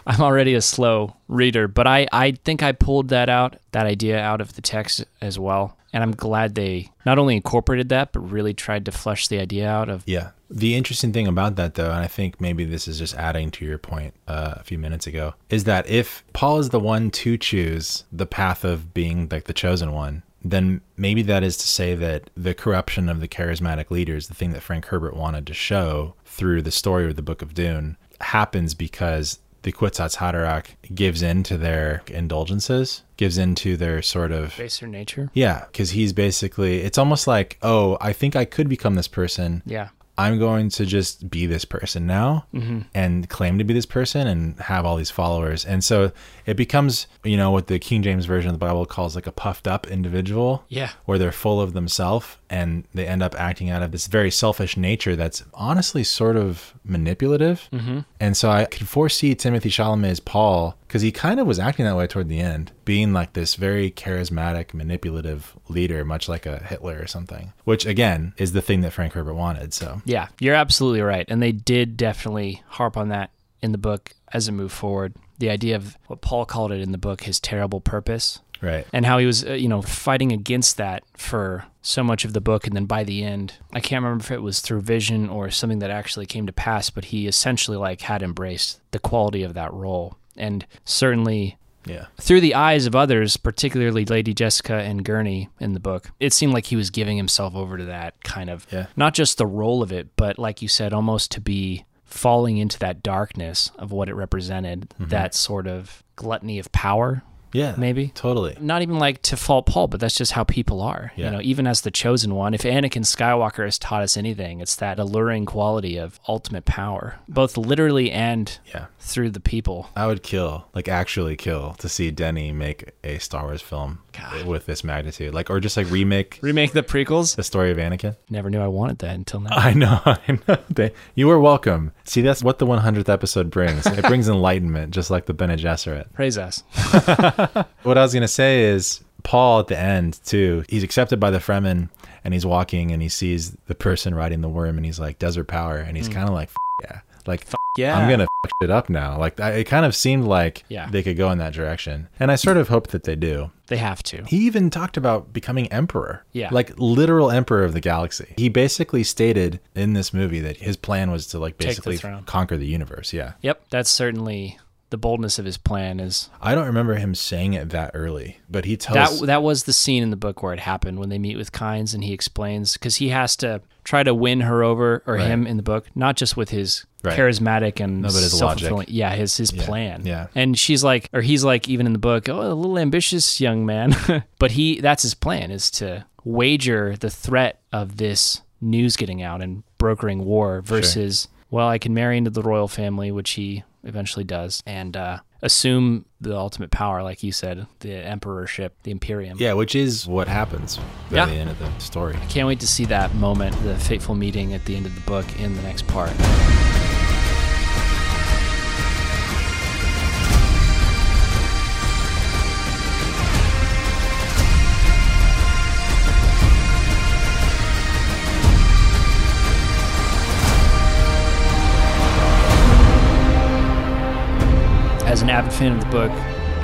A: I'm already a slow reader, but I, I think I pulled that out, that idea out of the text as well. And I'm glad they not only incorporated that, but really tried to flesh the idea out of
B: Yeah. The interesting thing about that, though, and I think maybe this is just adding to your point uh, a few minutes ago, is that if Paul is the one to choose the path of being like the chosen one, then maybe that is to say that the corruption of the charismatic leaders, the thing that Frank Herbert wanted to show through the story of the Book of Dune, happens because the Kwisatz Haderach gives in to their indulgences, gives in to their sort of
A: baser nature.
B: yeah, because he's basically, it's almost like, oh, I think I could become this person.
A: Yeah.
B: I'm going to just be this person now mm-hmm. and claim to be this person and have all these followers. And so it becomes, you know, what the King James Version of the Bible calls like a puffed up individual.
A: Yeah.
B: Where they're full of themselves and they end up acting out of this very selfish nature that's honestly sort of manipulative. Mm-hmm. And so I could foresee Timothy Chalamet's Paul because he kind of was acting that way toward the end, being like this very charismatic, manipulative leader, much like a Hitler or something, which again is the thing that Frank Herbert wanted. So
A: Yeah, you're absolutely right. And they did definitely harp on that in the book as it moved forward. The idea of what Paul called it in the book, his terrible purpose,
B: right,
A: and how he was, uh, you know, fighting against that for so much of the book. And then by the end, I can't remember if it was through vision or something that actually came to pass, but he essentially like had embraced the quality of that role. And certainly
B: yeah,
A: through the eyes of others, particularly Lady Jessica and Gurney in the book, it seemed like he was giving himself over to that kind of,
B: Yeah.
A: not just the role of it, but like you said, almost to be falling into that darkness of what it represented,
B: Mm-hmm.
A: that sort of gluttony of power,
B: yeah,
A: maybe.
B: totally.
A: Not even like to fault Paul, but that's just how people are.
B: Yeah.
A: You know, even as the chosen one, if Anakin Skywalker has taught us anything, it's that alluring quality of ultimate power, both literally and
B: Yeah.
A: through the people.
B: I would kill, like actually kill, to see Denny make a Star Wars film
A: God.
B: with this magnitude, like or just like remake
A: Remake the prequels?
B: the story of Anakin.
A: Never knew I wanted that until now.
B: I know, [laughs] I know. They, you are welcome. See, that's what the 100th episode brings. It brings enlightenment, just like the Bene Gesserit.
A: Praise us. [laughs] [laughs]
B: What I was gonna say is Paul at the end too. He's accepted by the Fremen, and he's walking, and he sees the person riding the worm, and he's like desert power, and he's hmm. kind of like, F- yeah, like
A: Yeah.
B: I'm gonna f- it up now. Like I, it kind of seemed like
A: Yeah.
B: they could go in that direction, and I sort of hope that they do.
A: They have to.
B: He even talked about becoming emperor.
A: Yeah.
B: Like literal emperor of the galaxy. He basically stated in this movie that his plan was to like basically
A: throne.
B: conquer the universe. Yeah.
A: Yep. That's certainly the boldness of his plan is
B: I don't remember him saying it that early, but he tells
A: that that was the scene in the book where it happened when they meet with Kynes and he explains because he has to try to win her over or
B: Right.
A: him in the book, not just with his
B: Right.
A: charismatic and
B: No, but his
A: self-fulfilling-
B: logic.
A: Yeah, his his plan.
B: yeah.
A: And she's like, or he's like, even in the book, oh, a little ambitious young man. [laughs] but he, that's his plan is to wager the threat of this news getting out and brokering war versus, well, I can marry into the royal family, which he eventually does, and uh, assume the ultimate power, like you said, the emperorship, the imperium.
B: Yeah, which is what happens at
A: Yeah.
B: the end of the story.
A: I can't wait to see that moment, the fateful meeting at the end of the book in the next part. As an avid fan of the book,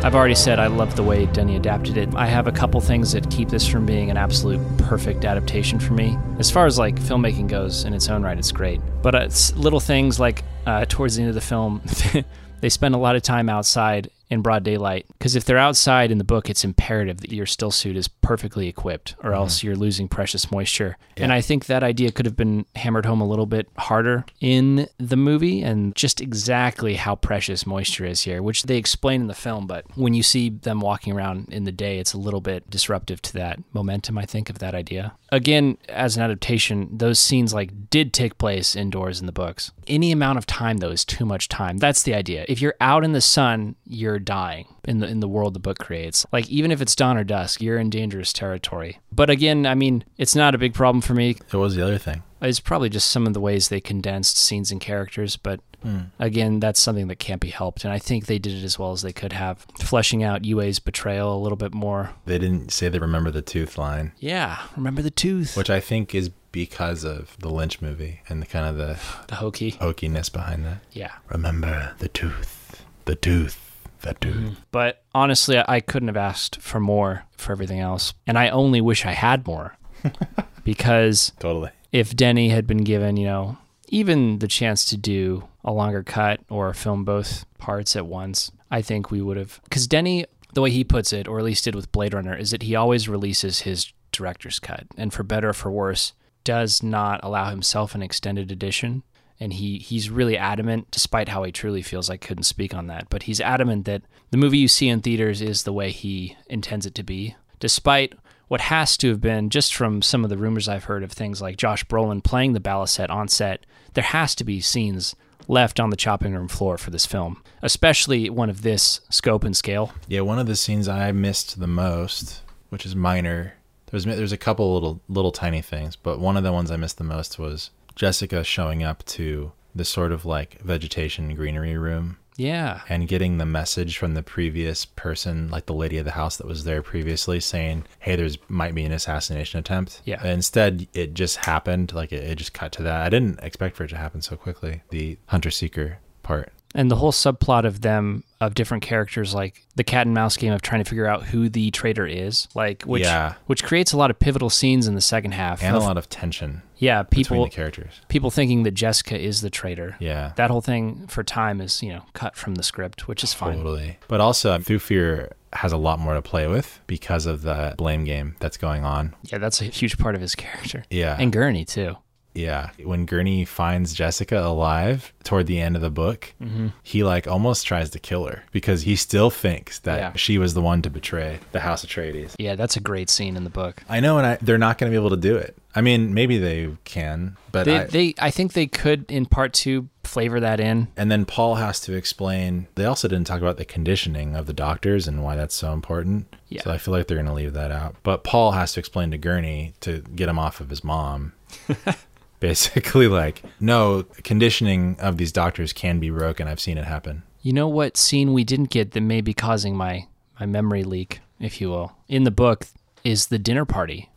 A: I've already said I love the way Denny adapted it. I have a couple things that keep this from being an absolute perfect adaptation for me. As far as like filmmaking goes in its own right, it's great. But uh, it's little things like uh, towards the end of the film, [laughs] they spend a lot of time outside in broad daylight. Because if they're outside in the book, it's imperative that your still suit is perfectly equipped, or else mm-hmm. you're losing precious moisture. And I think that idea could have been hammered home a little bit harder in the movie, and just exactly how precious moisture is here, which they explain in the film. But when you see them walking around in the day, it's a little bit disruptive to that momentum. I think of that idea. Again, as an adaptation, those scenes like did take place indoors in the books. Any amount of time though is too much time. That's the idea. If you're out in the sun, you're dying in the in the world the book creates. Like even if it's dawn or dusk, you're in dangerous territory. But again, I mean, it's not a big problem for me.
B: It was the other thing?
A: It's probably just some of the ways they condensed scenes and characters, but Mm. again, that's something that can't be helped. And I think they did it as well as they could have, fleshing out Yueh's betrayal a little bit more.
B: They didn't say they remember the tooth line,
A: Yeah, remember the tooth,
B: which I think is because of the Lynch movie and the kind of the
A: the hokey.
B: hokiness behind that.
A: Yeah.
B: Remember the tooth, the tooth, the tooth. Mm-hmm.
A: But honestly, I- I couldn't have asked for more for everything else. And I only wish I had more. [laughs] because
B: Totally.
A: if Denny had been given, you know, even the chance to do a longer cut or film both parts at once, I think we would have. Because Denny, the way he puts it, or at least did with Blade Runner, is that he always releases his director's cut. And for better or for worse, does not allow himself an extended edition. And he, he's really adamant, despite how he truly feels. I couldn't speak on that, but he's adamant that the movie you see in theaters is the way he intends it to be, despite what has to have been just from some of the rumors I've heard of things like Josh Brolin playing the baliset on set. There has to be scenes left on the chopping room floor for this film, especially one of this scope and scale.
B: Yeah, one of the scenes I missed the most, which is minor. There's there's a couple little little tiny things, but one of the ones I missed the most was Jessica showing up to the sort of like vegetation greenery room
A: Yeah.
B: and getting the message from the previous person, like the lady of the house that was there previously, saying, "Hey, there's might be an assassination attempt."
A: Yeah.
B: Instead, it just happened. Like it, it just cut to that. I didn't expect for it to happen so quickly. The hunter seeker part.
A: And the whole subplot of them of different characters like the cat and mouse game of trying to figure out who the traitor is, like which
B: Yeah.
A: which creates a lot of pivotal scenes in the second half.
B: And a lot of tension
A: yeah,
B: between
A: people
B: the characters.
A: people thinking that Jessica is the traitor.
B: Yeah.
A: That whole thing for time is, you know, cut from the script, which is fine.
B: Totally. But also, um, Thufir has a lot more to play with because of the blame game that's going on.
A: Yeah, that's a huge part of his character.
B: Yeah.
A: And Gurney too.
B: Yeah. When Gurney finds Jessica alive toward the end of the book,
A: Mm-hmm.
B: he like almost tries to kill her because he still thinks that
A: Yeah.
B: she was the one to betray the House of Atreides.
A: Yeah, that's a great scene in the book.
B: I know, and I, they're not going to be able to do it. I mean, maybe they can, but
A: They,
B: I,
A: they, I think they could in part two flavor that in.
B: And then Paul has to explain. They also didn't talk about the conditioning of the doctors and why that's so important.
A: Yeah.
B: So I feel like they're going to leave that out. But Paul has to explain to Gurney to get him off of his mom. [laughs] [laughs] Basically, like, no, conditioning of these doctors can be broken. I've seen it happen.
A: You know what scene we didn't get that may be causing my my memory leak, if you will, in the book is the dinner party,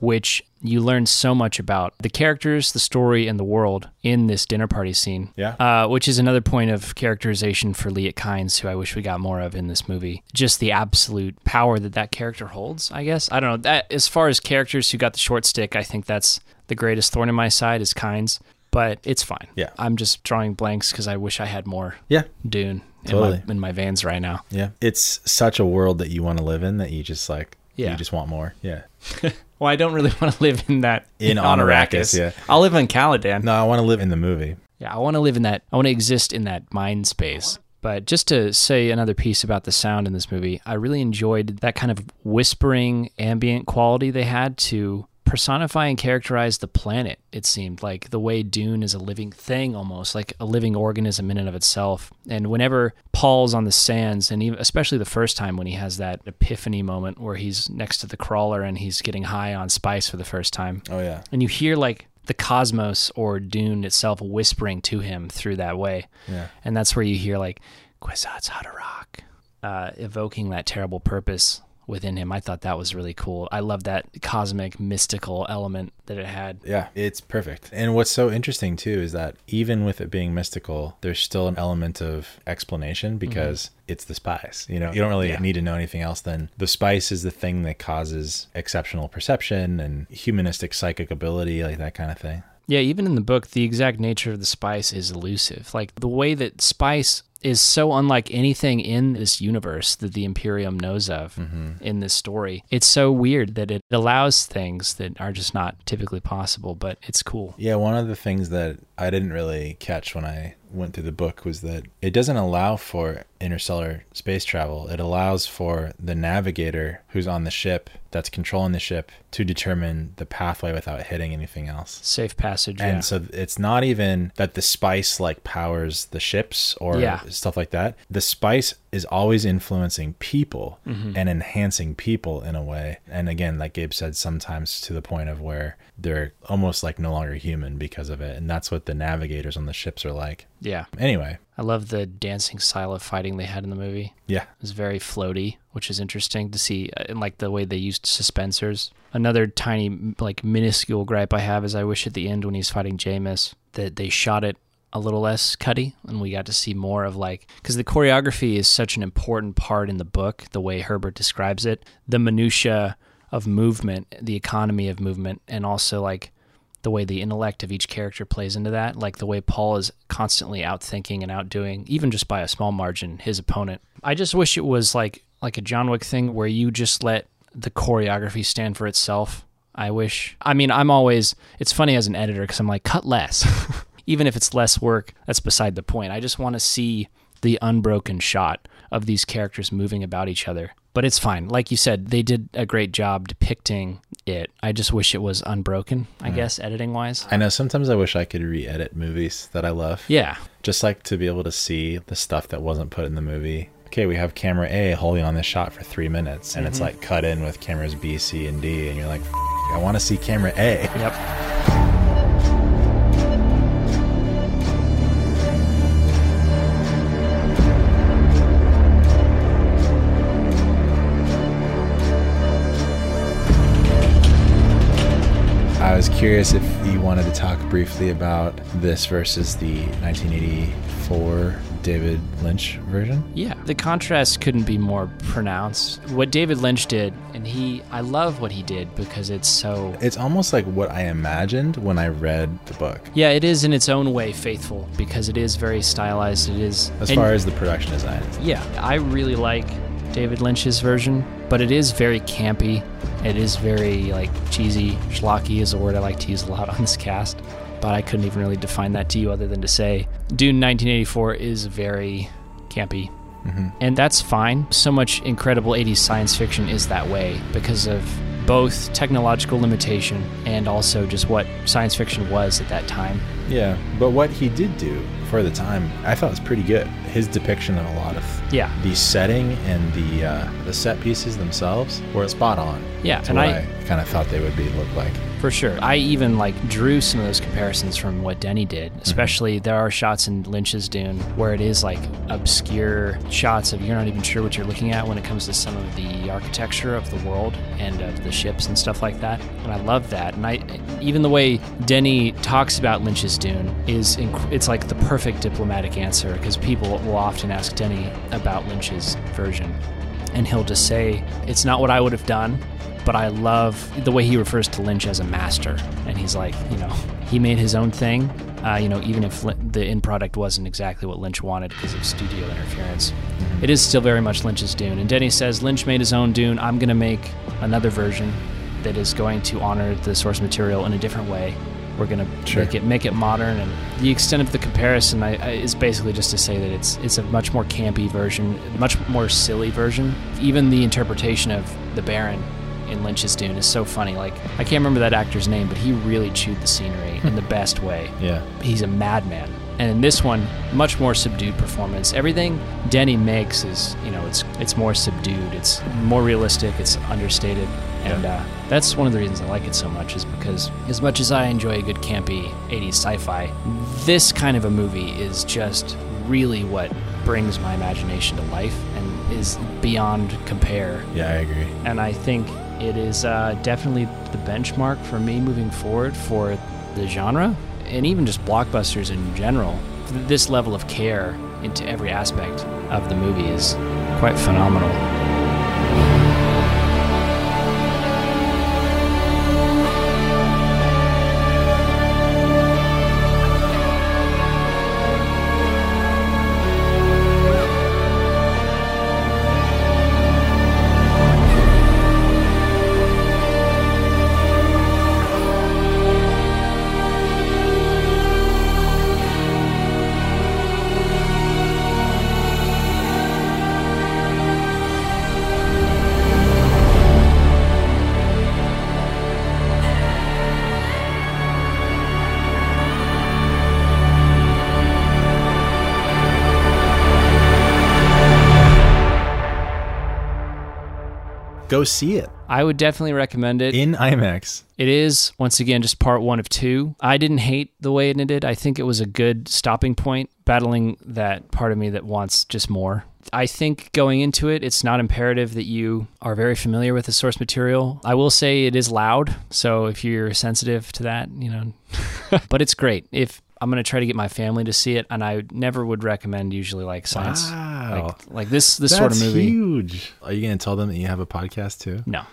A: which you learn so much about the characters, the story, and the world in this dinner party scene.
B: Yeah.
A: Uh, which is another point of characterization for Liet Kynes, who I wish we got more of in this movie. Just the absolute power that that character holds. I guess I don't know. That as far as characters who got the short stick, I think that's the greatest thorn in my side is Kynes. But it's fine.
B: Yeah.
A: I'm just drawing blanks because I wish I had more
B: Yeah.
A: Dune in, my, in my veins right now.
B: Yeah. It's such a world that you want to live in that you just like,
A: Yeah.
B: you just want more. Yeah. [laughs]
A: Well, I don't really [laughs] want to live in that
B: In Honorakis, yeah.
A: I'll live in Caladan.
B: No, I want to live in the movie.
A: Yeah, I want to live in that. I want to exist in that mind space. But just to say another piece about the sound in this movie, I really enjoyed that kind of whispering ambient quality they had to personify and characterize the planet. It seemed like the way Dune is a living thing, almost like a living organism in and of itself. And whenever Paul's on the sands, and even, especially the first time when he has that epiphany moment where he's next to the crawler and he's getting high on spice for the first time,
B: Oh yeah.
A: and you hear like the cosmos or Dune itself whispering to him through that way.
B: Yeah.
A: And that's where you hear like Kwisatz Haderach, uh, evoking that terrible purpose within him. I thought that was really cool. I love that cosmic mystical element that it had.
B: Yeah, it's perfect. And what's so interesting too is that even with it being mystical, there's still an element of explanation mm-hmm. because it's the spice. You know, you don't really
A: Yeah.
B: need to know anything else than the spice is the thing that causes exceptional perception and humanistic psychic ability, like that kind of thing.
A: Yeah, even in the book, the exact nature of the spice is elusive. Like the way that spice is so unlike anything in this universe that the Imperium knows of mm-hmm. in this story. It's so weird that it allows things that are just not typically possible, but it's cool.
B: Yeah, one of the things that I didn't really catch when I went through the book was that it doesn't allow for interstellar space travel. It allows for the navigator who's on the ship that's controlling the ship to determine the pathway without hitting anything else.
A: Safe passage.
B: And
A: yeah.
B: so it's not even that the spice like powers the ships or
A: Yeah.
B: Stuff like that. The spice is always influencing people
A: Mm-hmm.
B: and enhancing people in a way. And again, like Gabe said, sometimes to the point of where they're almost like no longer human because of it. And that's what the navigators on the ships are like.
A: yeah.
B: Anyway,
A: I love the dancing style of fighting they had in the movie.
B: yeah.
A: It was very floaty, which is interesting to see, uh, and like the way they used suspensors. Another tiny, like minuscule gripe I have is I wish at the end when he's fighting Jamis that they shot it a little less cutty, and we got to see more of like because the choreography is such an important part in the book. The way Herbert describes it, the minutia of movement, the economy of movement, and also like the way the intellect of each character plays into that, like the way Paul is constantly outthinking and outdoing, even just by a small margin, his opponent. I just wish it was like like a John Wick thing where you just let the choreography stand for itself. I wish. I mean, I'm always. It's funny as an editor because I'm like, cut less, [laughs] even if it's less work. That's beside the point. I just want to see the unbroken shot of these characters moving about each other. But it's fine. Like you said, they did a great job depicting it. I just wish it was unbroken, I guess, editing wise.
B: I know sometimes I wish I could re edit movies that I love.
A: Yeah.
B: Just like to be able to see the stuff that wasn't put in the movie. Okay, we have camera A holding on this shot for three minutes, and it's
A: Mm-hmm.
B: like cut in with cameras B, C, and D, and you're like, "F- I want to see camera A.
A: Yep.
B: Was curious if you wanted to talk briefly about this versus the 1984 David Lynch version.
A: Yeah. The contrast couldn't be more pronounced. What David Lynch did, and he, I love what he did because it's so.
B: It's almost like what I imagined when I read the book,
A: Yeah, it is in its own way faithful because it is very stylized. It is.
B: as
A: and-
B: far as the production design.
A: Yeah, I really like David Lynch's version, but it is very campy. It is very like cheesy. Schlocky is a word I like to use a lot [laughs] on this cast, but I couldn't even really define that to you other than to say Dune 1984 is very campy. Mm-hmm. And that's fine. So much incredible 80s science fiction is that way because of both technological limitation and also just what science fiction was at that time.
B: Yeah, but what he did do for the time, I thought was pretty good. His depiction of a lot of
A: Yeah.
B: the setting and the uh, the set pieces themselves were spot on.
A: Yeah,
B: to
A: and
B: what
A: I-
B: I, kind of thought they would be look like.
A: For sure. I even like drew some of those comparisons from what Denny did. Mm-hmm. Especially there are shots in Lynch's Dune where it is like obscure shots of you're not even sure what you're looking at when it comes to some of the architecture of the world and of the ships and stuff like that. And I love that. And I even the way Denny talks about Lynch's Dune is inc- it's like the perfect diplomatic answer because people will often ask Denny about Lynch's version and he'll just say it's not what I would have done but I love the way he refers to Lynch as a master. And he's like, you know, he made his own thing, uh, you know, even if the end product wasn't exactly what Lynch wanted because of studio interference. It is still very much Lynch's Dune. And Denny says, Lynch made his own Dune. I'm going to make another version that is going to honor the source material in a different way. We're going to
B: Sure.
A: make it make it modern, and the extent of the comparison I, I, is basically just to say that it's it's a much more campy version, much more silly version. Even the interpretation of the Baron in Lynch's Dune is so funny. Like I can't remember that actor's name, but he really chewed the scenery in the best way. [laughs]
B: Yeah.
A: He's a madman. And in this one, much more subdued performance. Everything Denny makes is, you know, it's it's more subdued. It's more realistic. It's understated, and uh, that's one of the reasons I like it so much. Is because as much as I enjoy a good campy '80s sci-fi, this kind of a movie is just really what brings my imagination to life and is beyond compare.
B: Yeah, I agree.
A: And I think it is uh, definitely the benchmark for me moving forward for the genre and even just blockbusters in general. This level of care into every aspect of the movie is quite phenomenal.
B: Go see it
A: I would definitely recommend it.
B: in IMAX.
A: It is, once again, just part one of two. I didn't hate the way it ended. I think it was a good stopping point, battling that part of me that wants just more. I think going into it, it's not imperative that you are very familiar with the source material. I will say it is loud, so if you're sensitive to that, you know, [laughs] but it's great. If I'm going to try to get my family to see it, and I never would recommend usually like science,
B: Wow.
A: Like, like this this
B: That's
A: sort of movie.
B: huge. Are you going to tell them that you have a podcast too?
A: No.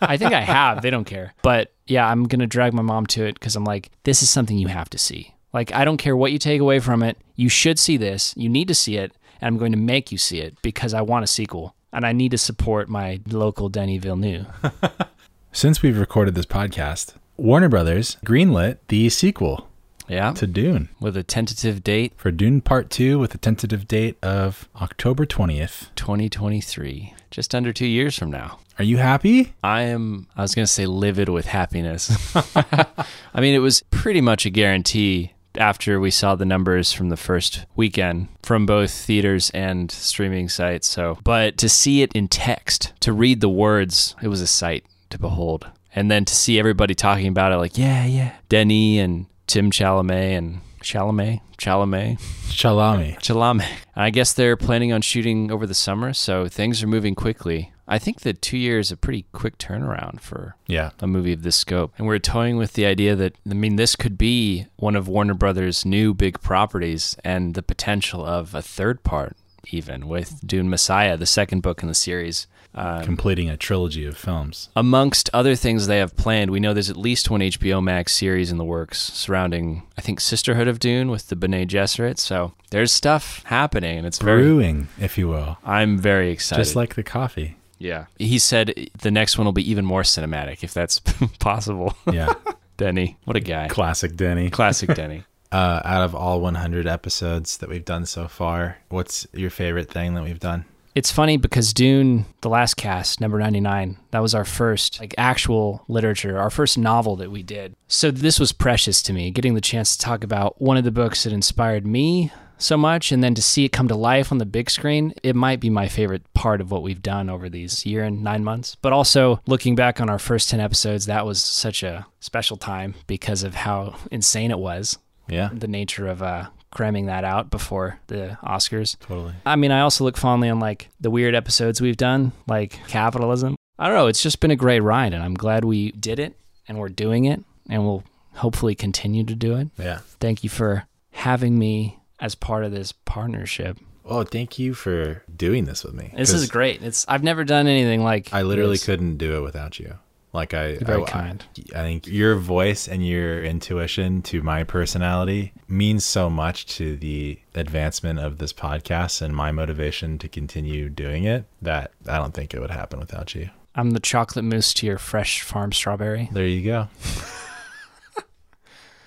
A: I think I have. They don't care. But yeah, I'm going to drag my mom to it because I'm like, this is something you have to see. Like, I don't care what you take away from it. You should see this. You need to see it. And I'm going to make you see it because I want a sequel. And I need to support my local Denny Villeneuve. [laughs]
B: Since we've recorded this podcast, Warner Brothers greenlit the sequel
A: Yeah.
B: to Dune
A: With a tentative date,
B: for Dune Part 2 with a tentative date of October 20th.
A: 2023. Just under two years from now.
B: Are you happy?
A: I am, I was going to say livid with happiness. [laughs] I mean, it was pretty much a guarantee after we saw the numbers from the first weekend from both theaters and streaming sites. So, but to see it in text, to read the words, it was a sight to behold. And then to see everybody talking about it, like, yeah, yeah, Denny and Tim Chalamet and Chalamet, Chalamet,
B: Chalami. [laughs]
A: Chalamet. I guess they're planning on shooting over the summer, so things are moving quickly. I think that two years is a pretty quick turnaround for
B: Yeah.
A: a movie of this scope. And we're toying with the idea that, I mean, this could be one of Warner Brothers' new big properties and the potential of a third part, even with Dune Messiah, the second book in the series. Uh,
B: Completing a trilogy of films.
A: amongst other things they have planned, we know there's at least one HBO Max series in the works surrounding, I think, Sisterhood of Dune with the Bene Gesserit. So there's stuff happening, and it's very.
B: Brewing, if you will.
A: I'm very excited.
B: Just like the coffee.
A: yeah, he said the next one will be even more cinematic, if that's [laughs] possible.
B: Yeah. [laughs]
A: Denny, what a guy!
B: Classic Denny.
A: Classic Denny.
B: Uh, out of all 100 episodes that we've done so far, what's your favorite thing that we've done?
A: It's funny because Dune, the last cast, number 99, that was our first like actual literature, our first novel that we did. So this was precious to me, getting the chance to talk about one of the books that inspired me so much and then to see it come to life on the big screen. It might be my favorite part of what we've done over these year and 9 months. But also looking back on our first 10 episodes, that was such a special time because of how insane it was.
B: Yeah.
A: The nature of uh cramming that out before the Oscars.
B: Totally.
A: I mean, I also look fondly on like the weird episodes we've done, like capitalism. I don't know. It's just been a great ride, and I'm glad we did it, and we're doing it, and we'll hopefully continue to do it.
B: Yeah.
A: Thank you for having me as part of this partnership.
B: Oh, thank you for doing this with me.
A: This is great. It's I've never done anything like.
B: I literally
A: this.
B: couldn't do it without you. Like I, I,
A: kind.
B: I think your voice and your intuition to my personality means so much to the advancement of this podcast and my motivation to continue doing it that I don't think it would happen without you.
A: I'm the chocolate mousse to your fresh farm strawberry.
B: There you go.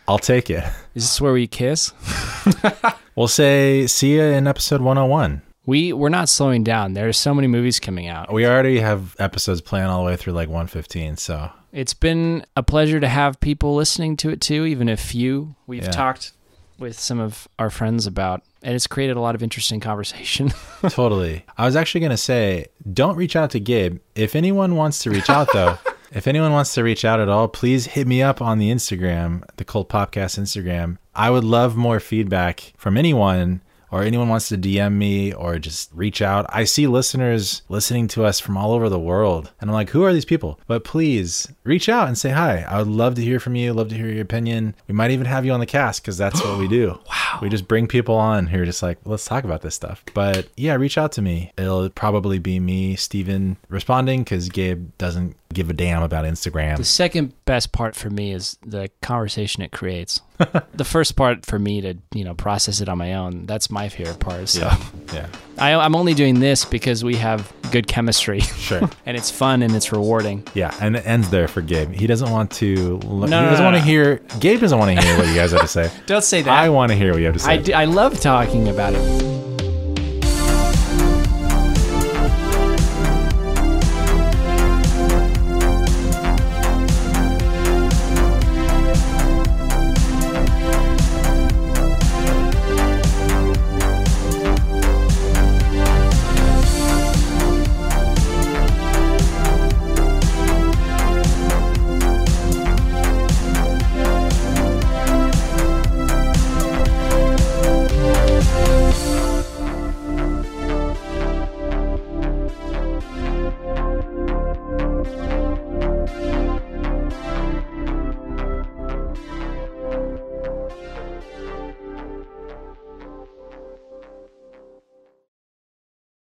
B: I'll take it.
A: Is this where we kiss?
B: We'll say see you in episode 101.
A: We we're not slowing down. There's so many movies coming out.
B: We already have episodes planned all the way through like 115. So
A: It's been a pleasure to have people listening to it too, even if few. We've
B: Yeah.
A: talked with some of our friends about, and it's created a lot of interesting conversation. [laughs]
B: totally. I was actually going to say, don't reach out to Gabe. If anyone wants to reach out, though, [laughs] if anyone wants to reach out at all, please hit me up on the Instagram, the Cult Popcast Instagram. I would love more feedback from anyone. Or anyone wants to DM me or just reach out. I see listeners listening to us from all over the world. And I'm like, who are these people? But please reach out and say hi. I would love to hear from you, love to hear your opinion. We might even have you on the cast because that's what we [gasps] do.
A: wow.
B: We just bring people on who are just like, let's talk about this stuff. But yeah, reach out to me. It'll probably be me, Steven, responding because Gabe doesn't give a damn about Instagram.
A: The second best part for me is the conversation it creates. [laughs] the first part for me to, you know, process it on my own, that's my favorite part. So
B: Yeah. Yeah.
A: I, I'm only doing this because we have good chemistry
B: Sure. [laughs]
A: and it's fun and it's rewarding.
B: Yeah. And it ends there for Gabe. He doesn't want to,
A: no,
B: he doesn't
A: no,
B: want to
A: no.
B: hear, Gabe doesn't want to hear what you guys have to say. [laughs]
A: Don't say that.
B: I want to hear what you have to say.
A: I I love talking about it.